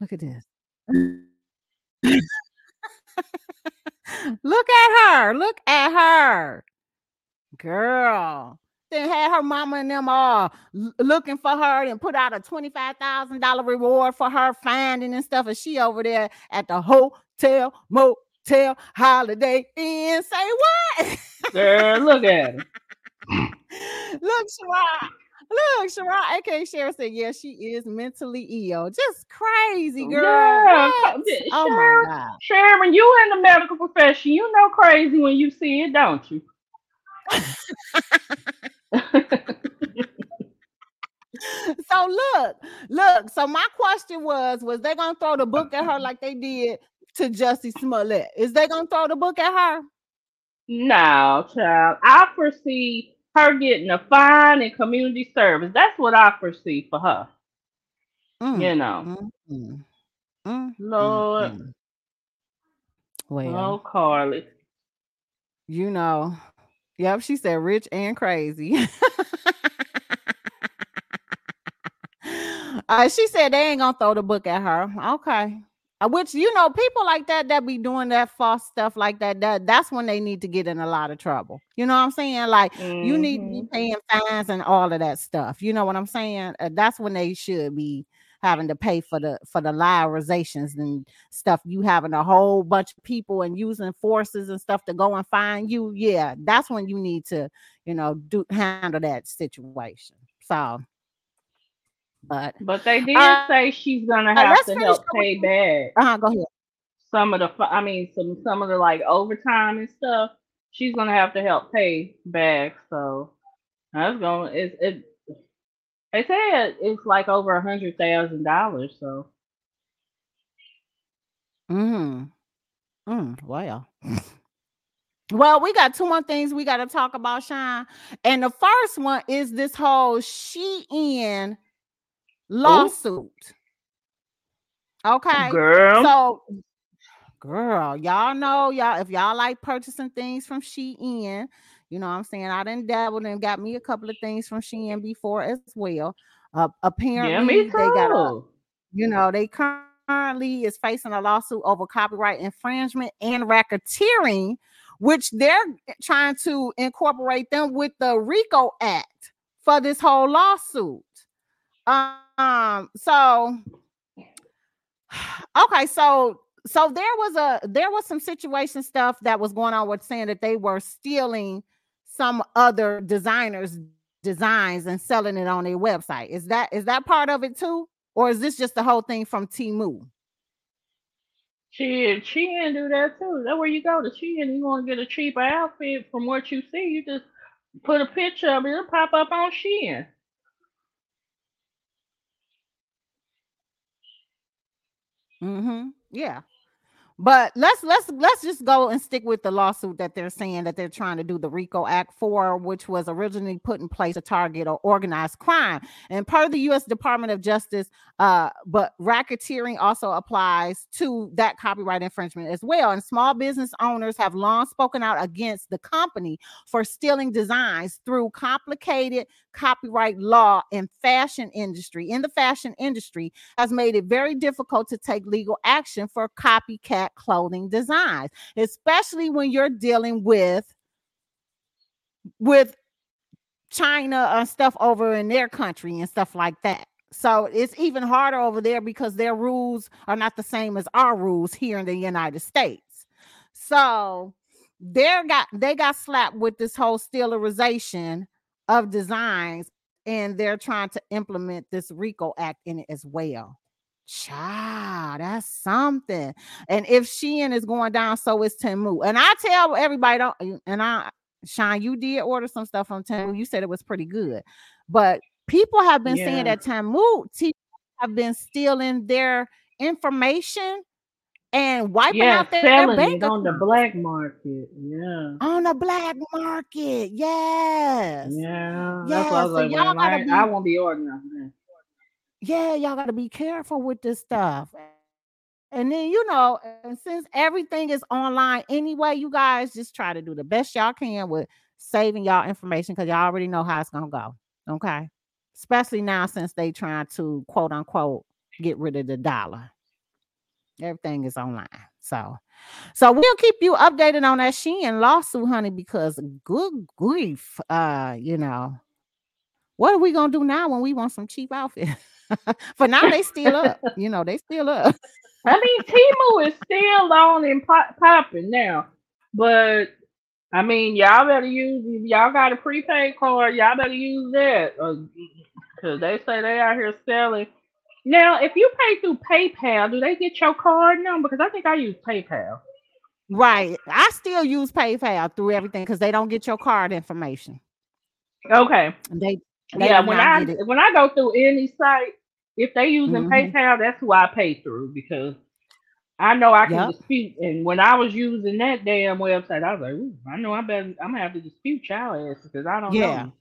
Speaker 1: Look at this. look at her. Look at her, girl." Then had her mama and them all looking for her and put out a twenty-five thousand dollar reward for her finding and stuff. And she over there at the hotel, motel, holiday inn. Say what?
Speaker 2: Girl, look at her.
Speaker 1: Look, Sherrod. Look, Sharon, aka Sharon said, yeah, she is mentally ill. Just crazy, girl.
Speaker 2: Yeah, yeah,
Speaker 1: Oh my
Speaker 2: Sharon,
Speaker 1: God.
Speaker 2: Sharon, you in the medical profession, you know crazy when you see it, don't you?
Speaker 1: So look, look. So my question was, was they gonna throw the book at her like they did to Jussie Smollett? Is they gonna throw the book at her?
Speaker 2: No, child. I foresee her getting a fine and community service. That's what I foresee for her.
Speaker 1: Mm,
Speaker 2: You know,
Speaker 1: mm, mm, mm,
Speaker 2: Lord,
Speaker 1: mm. Well,
Speaker 2: oh Carlie.
Speaker 1: you know, yep, she said rich and crazy. uh, she said they ain't gonna throw the book at her. Okay. Uh, Which you know, people like that that be doing that false stuff like that. That that's when they need to get in a lot of trouble. You know what I'm saying? Like you need to be
Speaker 2: Mhm.
Speaker 1: paying fines and all of that stuff. You know what I'm saying? Uh, that's when they should be having to pay for the for the liarizations and stuff. You having a whole bunch of people and using forces and stuff to go and find you. Yeah, that's when you need to, you know, do handle that situation. So, but
Speaker 2: But they did
Speaker 1: Uh,
Speaker 2: say she's gonna
Speaker 1: uh,
Speaker 2: have
Speaker 1: let's
Speaker 2: to help pay back
Speaker 1: uh-huh, go ahead.
Speaker 2: some of the. I mean, some some of the like overtime and stuff. She's gonna have to help pay back. So that's going. It's it. They said it's like over a hundred thousand dollars. So
Speaker 1: Mm-hmm. Mm, well. Well, we got two more things we got to talk about, Shawn. And the first one is this whole Shein lawsuit. Okay.
Speaker 2: girl,
Speaker 1: So, girl, y'all know y'all if y'all like purchasing things from Shein, you know what I'm saying? I done dabbled and got me a couple of things from Shein before as well. Uh, apparently,
Speaker 2: yeah,
Speaker 1: they got a you know, they currently is facing a lawsuit over copyright infringement and racketeering, which they're trying to incorporate them with the RICO Act for this whole lawsuit. Um, Um, so okay, so so there was a there was some situation stuff that was going on with saying that they were stealing some other designers designs and selling it on their website. Is that is that part of it too? Or is this just the whole thing from Temu?
Speaker 2: She she can do that too. That where you go to Shein You want to get a cheaper outfit from what you see. You just put a picture of it. It'll pop up on Shein.
Speaker 1: Mm-hmm. Yeah. But let's let's let's just go and stick with the lawsuit that they're saying that they're trying to do the RICO Act for, which was originally put in place to target or organized crime. And part of the U.S. Department of Justice, uh, but racketeering also applies to that copyright infringement as well. And small business owners have long spoken out against the company for stealing designs through complicated copyright law in fashion industry. In the fashion industry, has made it very difficult to take legal action for copycat clothing designs, especially when you're dealing with with China and stuff over in their country and stuff like that. So it's even harder over there because their rules are not the same as our rules here in the United States. So they got they got slapped with this whole stealerization of designs, and they're trying to implement this RICO Act in it as well. Child, that's something. And if Shein is going down, so is Temu. And I tell everybody, don't and I Shine, you did order some stuff from Temu. You said it was pretty good, but people have been saying that Temu have been stealing their information and wiping
Speaker 2: Yeah,
Speaker 1: out their, their bank
Speaker 2: on the black market. Yeah.
Speaker 1: on the black market. Yes.
Speaker 2: Yeah. That's why I was
Speaker 1: so
Speaker 2: like,
Speaker 1: y'all
Speaker 2: I, ain't- I won't be ordering.
Speaker 1: Yeah, y'all gotta be careful with this stuff. And then you know, and since everything is online anyway, you guys just try to do the best y'all can with saving y'all information because y'all already know how it's gonna go. Okay. Especially now since they trying to quote unquote get rid of the dollar. Everything is online. So so we'll keep you updated on that Shein lawsuit, honey, because good grief. Uh, you know, what are we gonna do now when we want some cheap outfits? For now, they still up. You know, they still up.
Speaker 2: I mean, Temu is still on and pop- popping now, but I mean, y'all better use if y'all got a prepaid card. Y'all better use that uh, because they say they out here selling. Now, if you pay through PayPal, do they get your card number? Because I think I use PayPal.
Speaker 1: Right. I still use PayPal through everything because they don't get your card information.
Speaker 2: Okay.
Speaker 1: They, they
Speaker 2: Yeah, when I when I go through any site, if they using
Speaker 1: Mhm.
Speaker 2: PayPal, that's who I pay through because I know I can
Speaker 1: Yep.
Speaker 2: dispute. And when I was using that damn website, I was like, Ooh, I know I better I'm gonna have to dispute y'all ass because I don't
Speaker 1: Yeah.
Speaker 2: know.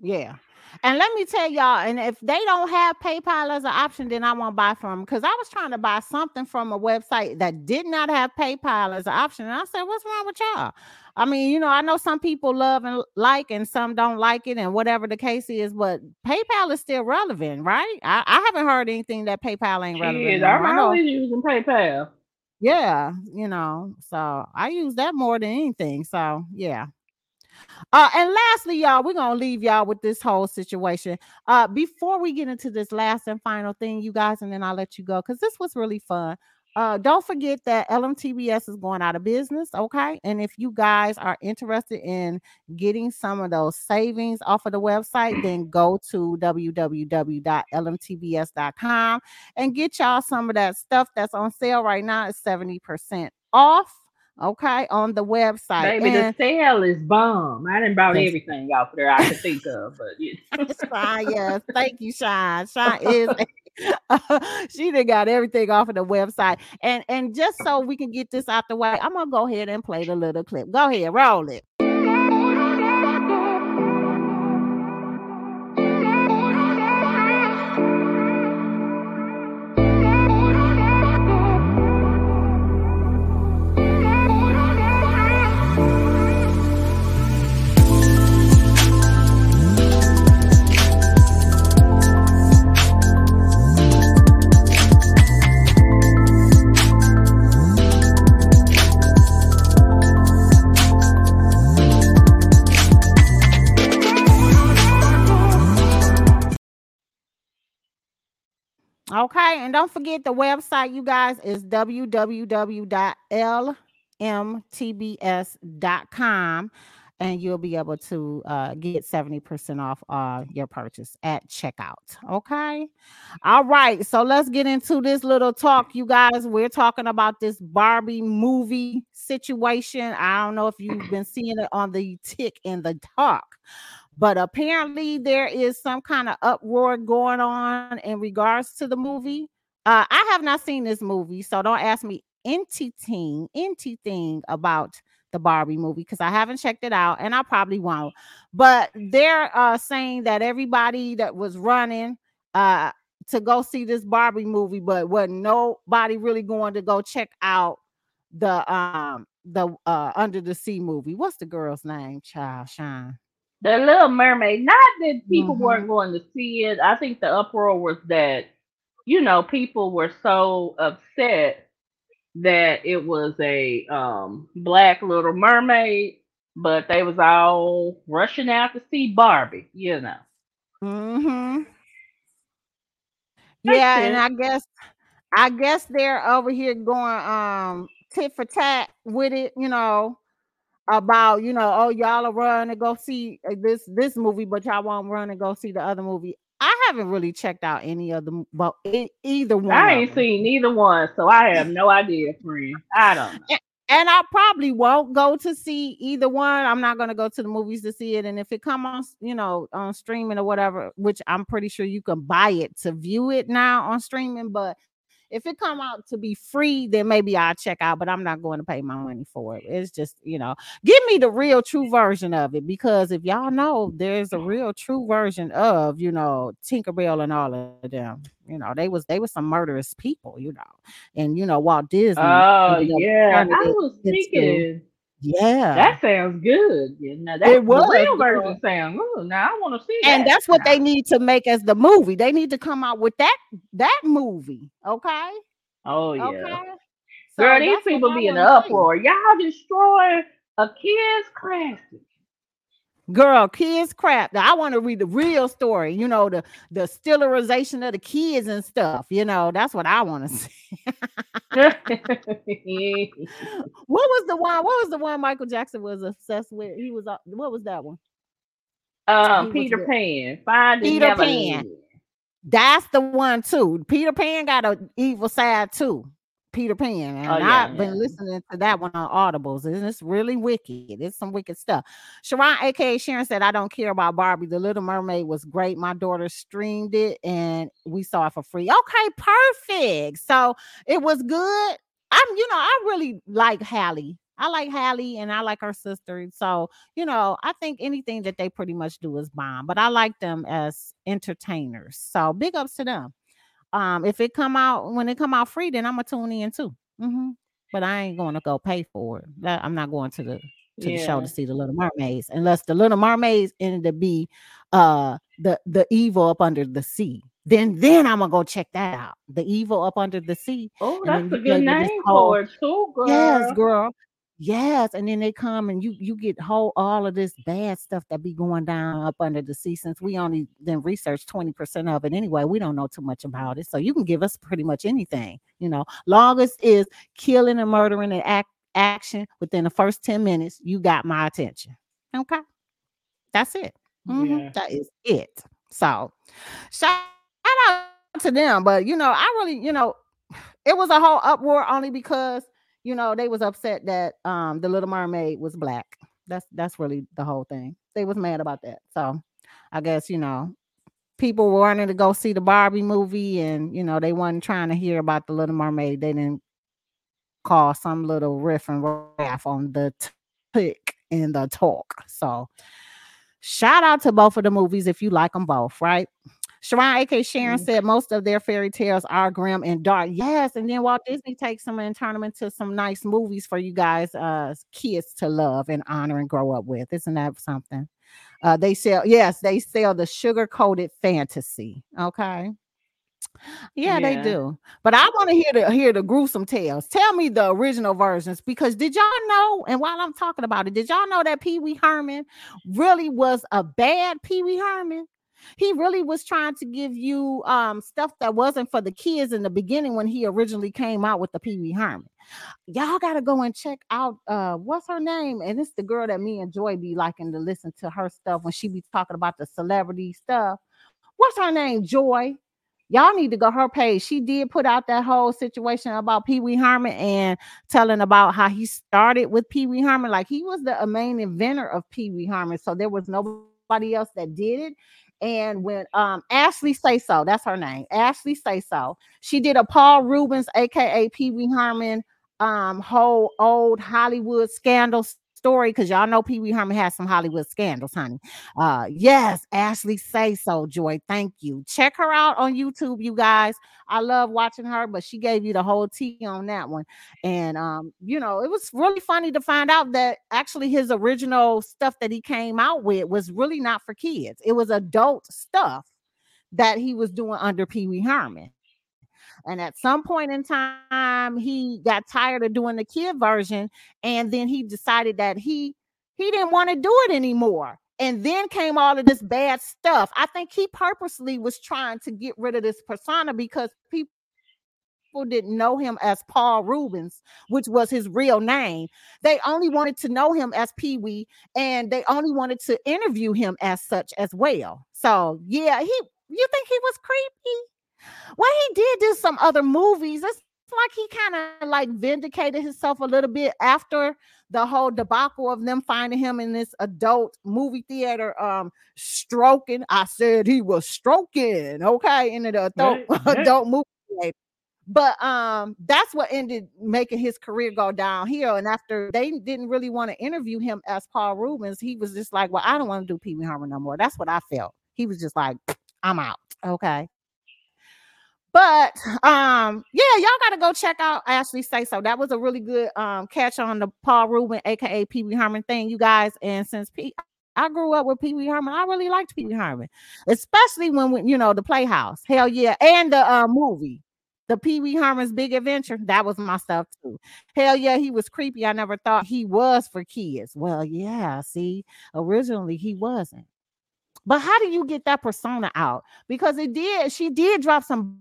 Speaker 1: Yeah. And let me tell y'all, and if they don't have PayPal as an option, then I won't buy from them because I was trying to buy something from a website that did not have PayPal as an option. And I said, What's wrong with y'all? I mean, you know, I know some people love and like, and some don't like it, and whatever the case is, but PayPal is still relevant, right? I, I haven't heard anything that PayPal ain't relevant.
Speaker 2: Shit,
Speaker 1: no more. I
Speaker 2: I'm
Speaker 1: know-
Speaker 2: always using PayPal.
Speaker 1: yeah, you know, so I use that more than anything. So yeah. Uh, and lastly, y'all, we're gonna leave y'all with this whole situation. Uh, before we get into this last and final thing, you guys, and then I'll let you go because this was really fun. Uh, don't forget that LMTBS is going out of business, okay? And if you guys are interested in getting some of those savings off of the website, then go to www.lmtbs.com and get y'all some of that stuff that's on sale right now. It's 70% off, okay, on the website.
Speaker 2: Baby,
Speaker 1: And-
Speaker 2: the sale is bomb. I didn't bought
Speaker 1: Yes.
Speaker 2: everything off there I could think of, but yeah.
Speaker 1: Shine, ah, yes. Thank you, Shine. Shine is she done got everything off of the website. And and just so we can get this out the way, I'm gonna go ahead and play the little clip. Go ahead, roll it. Okay, and don't forget the website, you guys, is www.lmtbs.com, and you'll be able to uh, get 70% off uh, your purchase at checkout. Okay, all right, so let's get into this little talk, you guys. We're talking about this Barbie movie situation. I don't know if you've been seeing it on the tick in the talk but apparently there is some kind of uproar going on in regards to the movie. Uh, I have not seen this movie, so don't ask me anything, anything about the Barbie movie because I haven't checked it out, and I probably won't. But they're uh, saying that everybody that was running uh, to go see this Barbie movie, but wasn't nobody really going to go check out the um the uh Under the Sea movie. What's the girl's name? Child Shine.
Speaker 2: The Little Mermaid. Not that people
Speaker 1: Mhm.
Speaker 2: weren't going to see it. I think the uproar was that, you know, people were so upset that it was a um black Little Mermaid, but they was all rushing out to see Barbie. You know.
Speaker 1: Mm-hmm. Yeah, and I guess I guess they're over here going um tit for tat with it, you know, about you know, oh y'all are run and go see uh, this this movie, but y'all won't run and go see the other movie. I haven't really checked out any of them, but either one.
Speaker 2: I ain't seen neither one, so I have no idea, friend. I don't know.
Speaker 1: and I probably won't go to see either one. I'm not gonna go to the movies to see it. And if it come on, you know, on streaming or whatever, which I'm pretty sure you can buy it to view it now on streaming, but if it come out to be free, then maybe I'll check out, but I'm not going to pay my money for it. It's just, you know, give me the real true version of it because if y'all know there's a real true version of, you know, Tinkerbell and all of them, you know, they was they were some murderous people, you know. And you know, Walt Disney
Speaker 2: Oh yeah, I was thinking
Speaker 1: yeah.
Speaker 2: that sounds good. You know, that
Speaker 1: It was,
Speaker 2: the real version sound good. Now I want to see
Speaker 1: and
Speaker 2: that.
Speaker 1: that's what they need to make as the movie. They need to come out with that that movie. Okay.
Speaker 2: Oh yeah.
Speaker 1: Okay. So
Speaker 2: Girl, these people be in the uproar. Y'all destroy a kid's classic.
Speaker 1: Girl, kids crap. Now I want to read the real story, you know, the the sterilization of the kids and stuff. You know, that's what I want to see. what was the one? What was the one Michael Jackson was obsessed with? He was uh, what was that one?
Speaker 2: um, Peter. Pan. Finding
Speaker 1: Peter Pan. That's the one too. Peter Pan got an evil side too. Peter Pan, and
Speaker 2: Oh, yeah,
Speaker 1: I've been
Speaker 2: yeah.
Speaker 1: listening to that one on Audibles, and it's really wicked. It's some wicked stuff. Sharon, aka Sharon, said, "I don't care about Barbie. The Little Mermaid was great. My daughter streamed it, and we saw it for free. Okay, perfect. So it was good. I'm, you know, I really like Halle. I like Halle and I like her sister. So, you know, I think anything that they pretty much do is bomb, but I like them as entertainers. So big ups to them. Um, if it come out when it come out free, then I'm gonna tune in too. hmm But I ain't gonna go pay for it. I'm not going to the to the show to see the Little Mermaids unless the Little Mermaids ended to be uh the the evil up under the sea. Then then I'm gonna go check that out. The evil up under the sea.
Speaker 2: Oh, that's a good
Speaker 1: play with this
Speaker 2: name
Speaker 1: whole-
Speaker 2: for it too, girl.
Speaker 1: Yes, girl. Yes, and then they come and you you get whole all of this bad stuff that be going down up under the sea. Since we only then research twenty percent of it anyway, we don't know too much about it. So you can give us pretty much anything, you know. Longest is killing and murdering and act action within the first ten minutes. You got my attention. Okay, that's it. Mhm,
Speaker 2: Yeah.
Speaker 1: That is it. So shout out to them, but you know, I really, you know, it was a whole uproar only because you know they was upset that um the little mermaid was black. That's that's really the whole thing. They was mad about that. So i guess you know people were wanting to go see the barbie movie and you know they wasn't trying to hear about the little mermaid. They didn't call some little riff and raff on the tick and the talk. So shout out to both of the movies if you like them both right Sharon AK Sharon
Speaker 2: Mhm.
Speaker 1: said most of their fairy tales are grim and dark. Yes, and then Walt Disney takes them and turn them into some nice movies for you guys, uh, kids to love and honor and grow up with. Isn't that something? Uh, they sell, yes, they sell the sugar coated fantasy. Okay. Yeah, they do. But I want to hear the hear the gruesome tales. Tell me the original versions because did y'all know? And while I'm talking about it, did y'all know that Pee Wee Herman really was a bad Pee Wee Herman? He really was trying to give you um stuff that wasn't for the kids in the beginning when he originally came out with the Pee Wee Herman. Y'all gotta go and check out uh what's her name? And it's the girl that me and Joy be liking to listen to her stuff when she be talking about the celebrity stuff. What's her name? Joy. Y'all need to go her page. She did put out that whole situation about Pee Wee Herman and telling about how he started with Pee Wee Herman. Like he was the main inventor of Pee Wee Herman. So there was nobody else that did it. And when um Ashley Say So, that's her name, Ashley Say So, she did a Paul Reubens, aka Pee Wee Herman, um, whole old Hollywood scandal story because y'all know Pee Wee Herman has some Hollywood scandals, honey. Uh, yes, Ashley Say So, Joy. Thank you. Check her out on YouTube, you guys. I love watching her, but she gave you the whole tea on that one. And um, you know, it was really funny to find out that actually his original stuff that he came out with was really not for kids. It was adult stuff that he was doing under Pee Wee Herman. And at some point in time, he got tired of doing the kid version, and then he decided that he he didn't want to do it anymore. And then came all of this bad stuff. I think he purposely was trying to get rid of this persona because people didn't know him as Paul Reubens, which was his real name. They only wanted to know him as Pee Wee, and they only wanted to interview him as such as well. So yeah, he you think he was creepy? Well, he did do some other movies. It's like he kind of like vindicated himself a little bit after the whole debacle of them finding him in this adult movie theater um stroking. I said he was stroking, okay, in the adult
Speaker 2: right.
Speaker 1: adult movie theater. But um, that's what ended making his career go downhill. And after they didn't really want to interview him as Paul Reubens, he was just like, "Well, I don't want to do Pee Wee Herman no more." That's what I felt. He was just like, "I'm out." Okay. But um, yeah, y'all gotta go check out Ashley Say So. That was a really good um catch on the Paul Rubin, aka Pee Wee Herman thing, you guys. And since P I grew up with Pee Wee Herman, I really liked Pee Wee Herman, especially when we, you know the Playhouse. Hell yeah, and the uh, movie, the Pee Wee Herman's Big Adventure. That was my stuff too. Hell yeah, he was creepy. I never thought he was for kids. Well, yeah, see, originally he wasn't. But how do you get that persona out? Because it did, she did drop some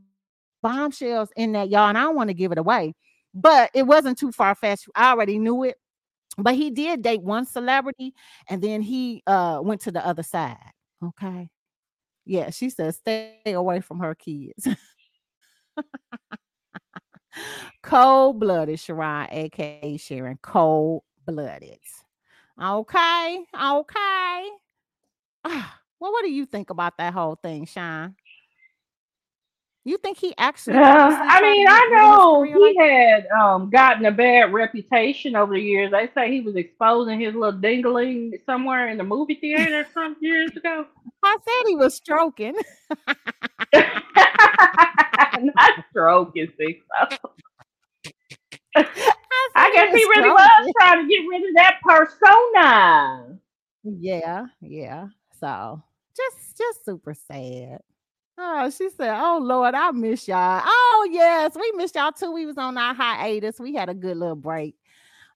Speaker 1: bombshells in that, y'all, and I don't want to give it away, but it wasn't too far fetched. I already knew it. But he did date one celebrity and then he uh went to the other side. Okay. Yeah, she said stay away from her kids. Cold blooded, Sharon, aka Sharon. Cold blooded. Okay, okay. Well, what do you think about that whole thing, Shawn? You think he actually?
Speaker 2: Uh, I mean, I
Speaker 1: rid of his
Speaker 2: know he
Speaker 1: like
Speaker 2: had um, gotten a bad reputation over the years. They say he was exposing his little dingling somewhere in the movie theater some years ago.
Speaker 1: I said he was stroking.
Speaker 2: Not stroking Sixx.
Speaker 1: I,
Speaker 2: I guess he
Speaker 1: was
Speaker 2: really was trying to get rid of that persona.
Speaker 1: Yeah, yeah. So just just super sad. Oh, she said, "Oh Lord, I miss y'all." Oh yes, we missed y'all too. We was on our hiatus. We had a good little break.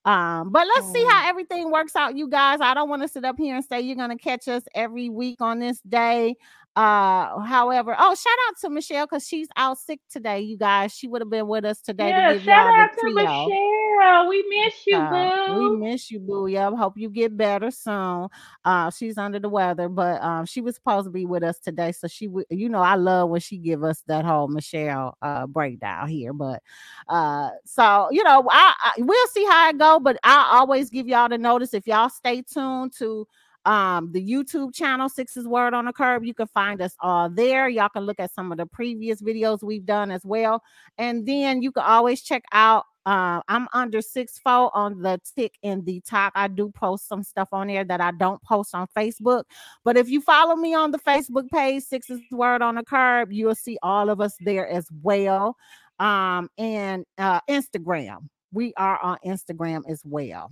Speaker 1: Um, but let's see how everything works out, you guys. I don't want to sit up here and say you're gonna catch us every week on this day. Uh, however, oh, shout out to Michelle because she's out sick today, you guys. She would have been with us today
Speaker 2: Yeah,
Speaker 1: to
Speaker 2: shout out to. Michelle. We miss you,
Speaker 1: Uh, we
Speaker 2: boo.
Speaker 1: miss you, boo. Yeah, hope you get better soon. Uh, she's under the weather, but um, she was supposed to be with us today, so she, would. you know, I love when she give us that whole Michelle uh breakdown here. But uh, so you know, I, I we'll see how it go. But I always give y'all the notice if y'all stay tuned to um the YouTube channel Sixx's Word on the Curb. You can find us all there. Y'all can look at some of the previous videos we've done as well. And then you can always check out uh, I'm under six four on the tick and the top. I do post some stuff on there that I don't post on Facebook. But if you follow me on the Facebook page, Sixx's Word on the Curb, you'll see all of us there as well. Um, and uh, Instagram. We are on Instagram as well.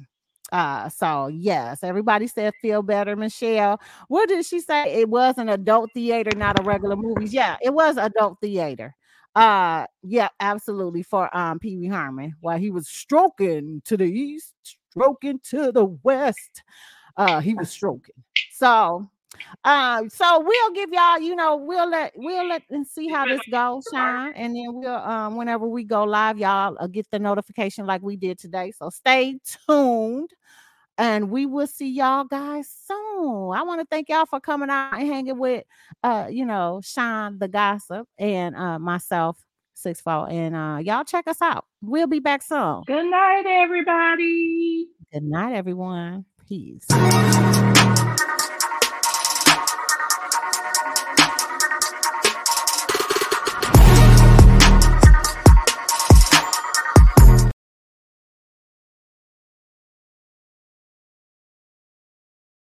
Speaker 1: Uh, so yes, everybody said feel better, Michelle. What did she say? It was an adult theater, not a regular movies. Yeah, it was adult theater. Uh, yeah, absolutely. For um Pee Wee Herman, while he was stroking to the east, stroking to the west. Uh, he was stroking. So, uh, so we'll give y'all, you know, we'll let we'll let and see how this goes, and then we'll um whenever we go live, y'all uh, get the notification like we did today. So stay tuned and we will see y'all guys soon. I want to thank y'all for coming out and hanging with uh, you know, Shawn the gossip and uh myself, six four. And uh y'all check us out. We'll be back soon.
Speaker 2: Good night, everybody.
Speaker 1: Good night, everyone. Peace.